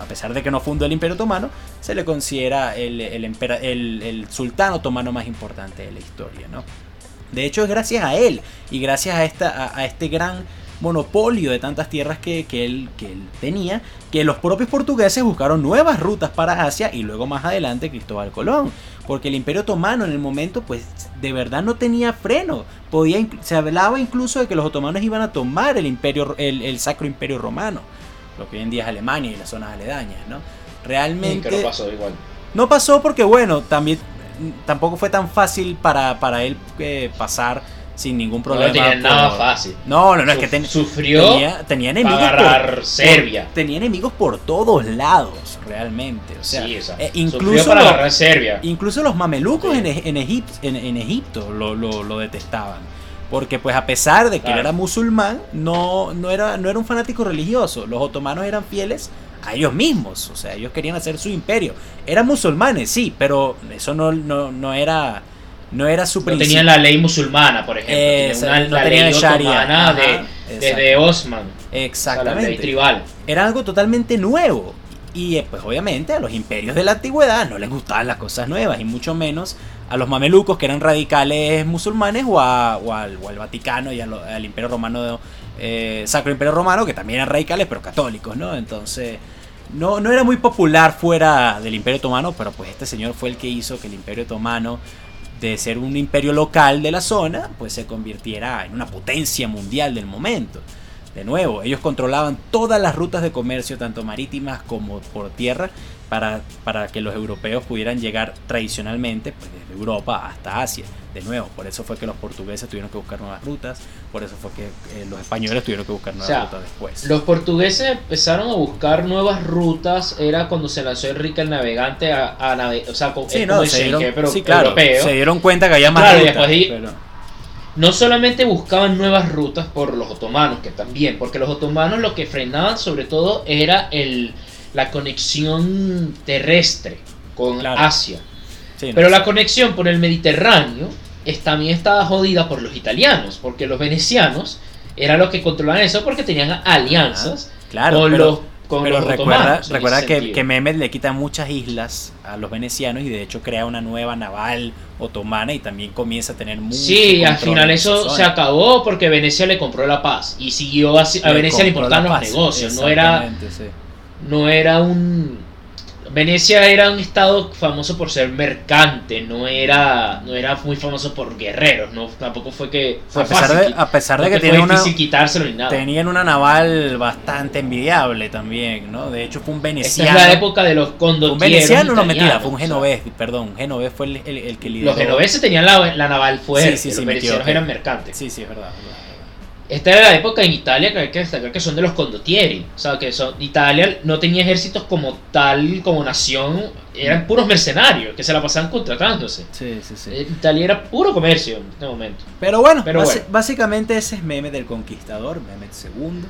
S1: a pesar de que no fundó el imperio otomano, se le considera el, el, sultán otomano más importante de la historia, ¿no? De hecho es gracias a él y gracias a, esta, a, este gran monopolio de tantas tierras que, él, que él tenía, que los propios portugueses buscaron nuevas rutas para Asia y luego más adelante Cristóbal Colón porque el Imperio Otomano en el momento pues de verdad no tenía freno. Podía, se hablaba incluso de que los otomanos iban a tomar el imperio el, Sacro Imperio Romano, lo que hoy en día es Alemania y las zonas aledañas, ¿no? Realmente
S2: no pasó igual.
S1: No pasó porque bueno, también tampoco fue tan fácil para, para él eh, pasar sin ningún problema.
S2: No tenía nada fácil.
S1: No, no, no, es que
S2: sufrió
S1: tenía, enemigos
S2: por, Serbia.
S1: tenía enemigos por todos lados, realmente. O sea,
S2: eh, incluso para los, agarrar Serbia.
S1: Incluso los mamelucos en, en, Egipto, en, Egipto lo, lo, detestaban. Porque pues a pesar de que él era musulmán, no, no, era, no era un fanático religioso. Los otomanos eran fieles a ellos mismos. O sea, ellos querían hacer su imperio. Eran musulmanes, sí, pero eso no, no, no era... No era su
S2: No tenían la ley musulmana, por ejemplo.
S1: Eh,
S2: una-
S1: no
S2: la
S1: tenían
S2: ley otomana
S1: Ajá,
S2: de, desde Osman. O sea, la ley
S1: Exactamente.
S2: tribal.
S1: era algo totalmente nuevo. Y eh, pues obviamente a los imperios de la antigüedad no les gustaban las cosas nuevas y mucho menos a los mamelucos que eran radicales musulmanes o, a- o al, o al Vaticano y al imperio romano, eh, Sacro Imperio Romano que también eran radicales pero católicos, ¿no? Entonces no, no era muy popular fuera del imperio otomano, pero pues este señor fue el que hizo que el imperio otomano de ser un imperio local de la zona, pues se convirtiera en una potencia mundial del momento. De nuevo, ellos controlaban todas las rutas de comercio, tanto marítimas como por tierra, para, para que los europeos pudieran llegar tradicionalmente pues, desde Europa hasta Asia. De nuevo, por eso fue que los portugueses tuvieron que buscar nuevas rutas, por eso fue que eh, los españoles tuvieron que buscar nuevas
S2: sea,
S1: rutas después.
S2: Los portugueses empezaron a buscar nuevas rutas. Era cuando se lanzó Enrique el Navegante a, a nave- O sea, con,
S1: Sí,
S2: es
S1: no, se dieron,
S2: pero
S1: sí, claro,
S2: europeo.
S1: se dieron cuenta que había más
S2: Claro,
S1: rutas,
S2: después
S1: pero-
S2: No solamente buscaban nuevas rutas por los otomanos, que también, porque los otomanos lo que frenaban sobre todo era el, la conexión terrestre con
S1: Claro.
S2: Asia.
S1: sí, no,
S2: Pero la conexión por el Mediterráneo es- también estaba jodida por los italianos, porque los venecianos eran los que controlaban eso porque tenían alianzas
S1: Claro,
S2: con
S1: pero-
S2: los con
S1: Pero
S2: los
S1: recuerda, recuerda que, que Mehmed le quita muchas islas a los venecianos y de hecho crea una nueva naval otomana y también comienza a tener mucho
S2: Sí, al final eso se acabó porque Venecia le compró la paz y siguió a
S1: Le
S2: Venecia le importaban los negocios, no era
S1: sí.
S2: No era un Venecia era un estado famoso por ser mercante, no era no era muy famoso por guerreros, no tampoco fue que fue
S1: A pesar
S2: fácil,
S1: de, a pesar
S2: no
S1: de que
S2: fue
S1: una,
S2: quitárselo ni nada.
S1: tenían una naval bastante envidiable también, ¿no? De hecho fue un
S2: Esta
S1: veneciano.
S2: es la época de los
S1: un
S2: condotieros
S1: veneciano, no mentira, fue un
S2: o sea,
S1: genovés, perdón, un genovés fue el, el- el que lideró.
S2: Los genoveses tenían la, la naval fuerte,
S1: Sí, sí, sí,
S2: los venecianos eran mercantes.
S1: Sí, sí, es verdad. es verdad.
S2: Esta era la época en Italia que hay que destacar que son de los condottieri. O sea, que son, Italia no tenía ejércitos como tal, como nación, eran puros mercenarios que se la pasaban contratándose.
S1: Sí, sí, sí.
S2: Eh, Italia era puro comercio en este momento.
S1: Pero bueno,
S2: Pero bueno.
S1: básicamente ese es Mehmed el Conquistador, Mehmed II.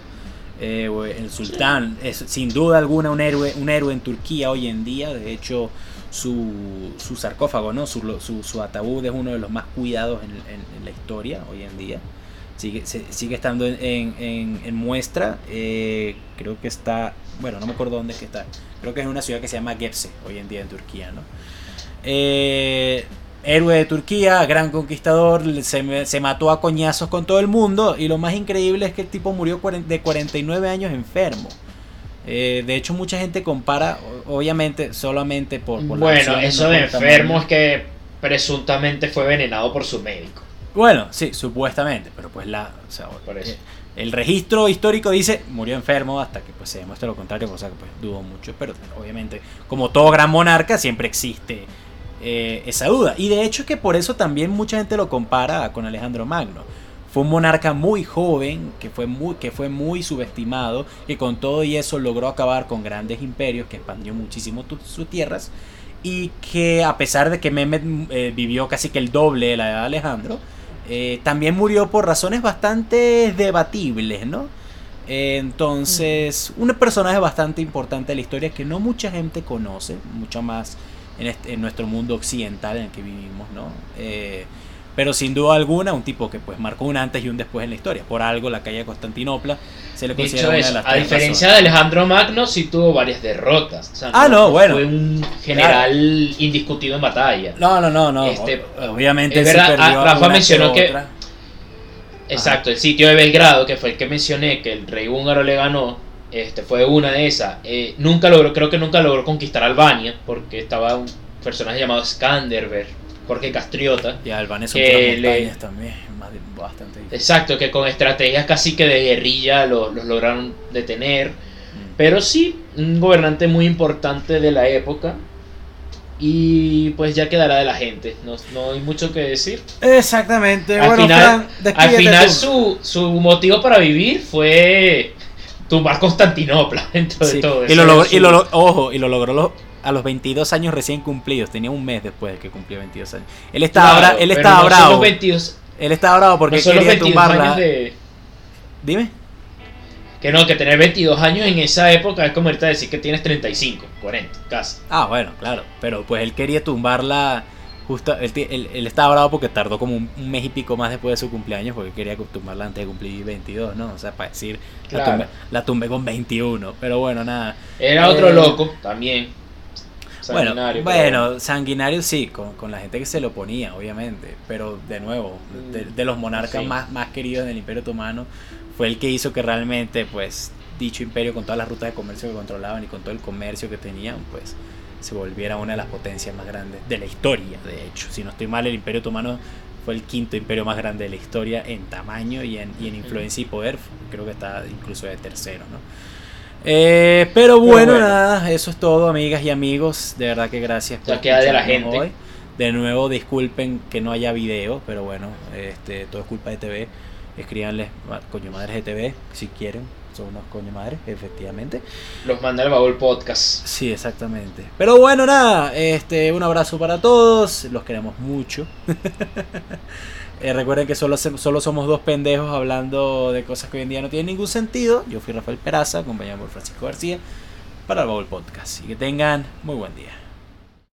S1: eh, el sultán es sin duda alguna un héroe, un héroe en Turquía hoy en día. De hecho, su, su sarcófago, ¿no? Su, su, su ataúd es uno de los más cuidados en, en- en la historia hoy en día. Sigue, se- sigue estando en, en- en- en muestra. eh, creo que está, bueno, no me acuerdo dónde es que está. Creo que es en una ciudad que se llama Gebze hoy en día en Turquía, ¿no? Eh, héroe de Turquía, gran conquistador, se, se mató a coñazos con todo el mundo y lo más increíble es que el tipo murió de 49 años enfermo. Eh, de hecho, mucha gente compara, obviamente, solamente por... por
S2: bueno, eso de enfermo es que presuntamente fue envenenado por su médico.
S1: Bueno, sí, supuestamente, pero pues la... o sea,
S2: Por eso.
S1: eh, el registro histórico dice murió enfermo hasta que pues se demuestre lo contrario, cosa que pues dudo mucho, pero obviamente como todo gran monarca siempre existe eh, esa duda. Y de hecho es que por eso también mucha gente lo compara con Alejandro Magno. Fue un monarca muy joven, que fue muy, que fue muy subestimado, que con todo y eso logró acabar con grandes imperios, que expandió muchísimo sus tierras, y que a pesar de que Mehmed eh, vivió casi que el doble de la edad de Alejandro, eh, también murió por razones bastante debatibles, ¿no? Eh, entonces, un personaje bastante importante de la historia que no mucha gente conoce, mucho más en, este- en nuestro mundo occidental en el que vivimos, ¿no? Eh, pero sin duda alguna, un tipo que pues marcó un antes y un después en la historia. Por algo, la calle de Constantinopla se le considera una de las
S2: a diferencia de Alejandro Magno, sí tuvo varias derrotas. O sea,
S1: Ah, no, bueno.
S2: Fue un general indiscutido en batalla.
S1: No, no, no, no.
S2: Este,
S1: Obviamente
S2: es
S1: sí
S2: verdad,
S1: perdió
S2: ah, Rafa mencionó que-
S1: otra.
S2: Exacto, el sitio de Belgrado, que fue el que mencioné, que el rey húngaro le ganó, este fue una de esas. Eh, nunca logró, creo que nunca logró conquistar Albania, porque estaba un personaje llamado Skanderbeg, Jorge Castriota.
S1: Y Albania son
S2: que le-
S1: también, más de- bastante difícil.
S2: Exacto, que con estrategias casi que de guerrilla los, los lograron detener.
S1: Mm.
S2: Pero sí, un gobernante muy importante de la época. Y pues ya quedará de la gente, no, no hay mucho que decir.
S1: Exactamente.
S2: Al
S1: bueno,
S2: final-
S1: Fran,
S2: Al final
S1: tú.
S2: su, su motivo para vivir fue tumbar Constantinopla <laughs> dentro de
S1: Sí,
S2: todo.
S1: Y
S2: Ese
S1: lo logró,
S2: su-
S1: y lo- ojo, y lo logró lo- a los 22 años recién cumplidos. Tenía un mes después de que cumplió 22 años. Él estaba,
S2: Claro,
S1: él estaba
S2: no
S1: bravo.
S2: los 22
S1: Él estaba bravo porque
S2: No
S1: quería
S2: 22 años
S1: tumbarla.
S2: de...
S1: Dime.
S2: Que no, que tener 22 años en esa época es como ahorita decir que tienes 35, 40, casi.
S1: Ah, bueno, claro. Pero pues él quería tumbarla. Justo, él, él- él estaba bravo porque tardó como un, un mes y pico más después de su cumpleaños porque quería tumbarla antes de cumplir 22, ¿no? O sea, para decir, la,
S2: Claro.
S1: tumbé, la tumbé con 21. Pero bueno, nada.
S2: Era otro
S1: Eh,
S2: loco también.
S1: Bueno,
S2: pero
S1: bueno, sanguinario sí, con, con la gente que se lo ponía, obviamente. Pero de nuevo, de, de los monarcas
S2: Sí.
S1: más, más queridos del Imperio Otomano, fue el que hizo que realmente, pues, dicho imperio, con todas las rutas de comercio que controlaban y con todo el comercio que tenían, pues, se volviera una de las potencias más grandes de la historia, de hecho. Si no estoy mal, el Imperio Otomano fue el quinto imperio más grande de la historia en tamaño y en, y en influencia y poder. Creo que está incluso de tercero, ¿no? Eh, pero bueno,
S2: bueno.
S1: nada, eso es todo, amigas y amigos. De verdad que gracias
S2: Ya queda de la gente.
S1: De nuevo, disculpen que no haya video, pero bueno, este, todo es culpa de TV. Escríbanles, coño madres de TV, si quieren. Son unos coño madres, efectivamente.
S2: los manda el baúl podcast.
S1: Sí, exactamente. Pero bueno, nada, este, un abrazo para todos, los queremos mucho. <laughs> Eh, recuerden que solo, solo somos dos pendejos hablando de cosas que hoy en día no tienen ningún sentido. Yo fui Rafael Peraza, acompañado por Francisco García, para el Baúl Podcast. Y que tengan muy buen día.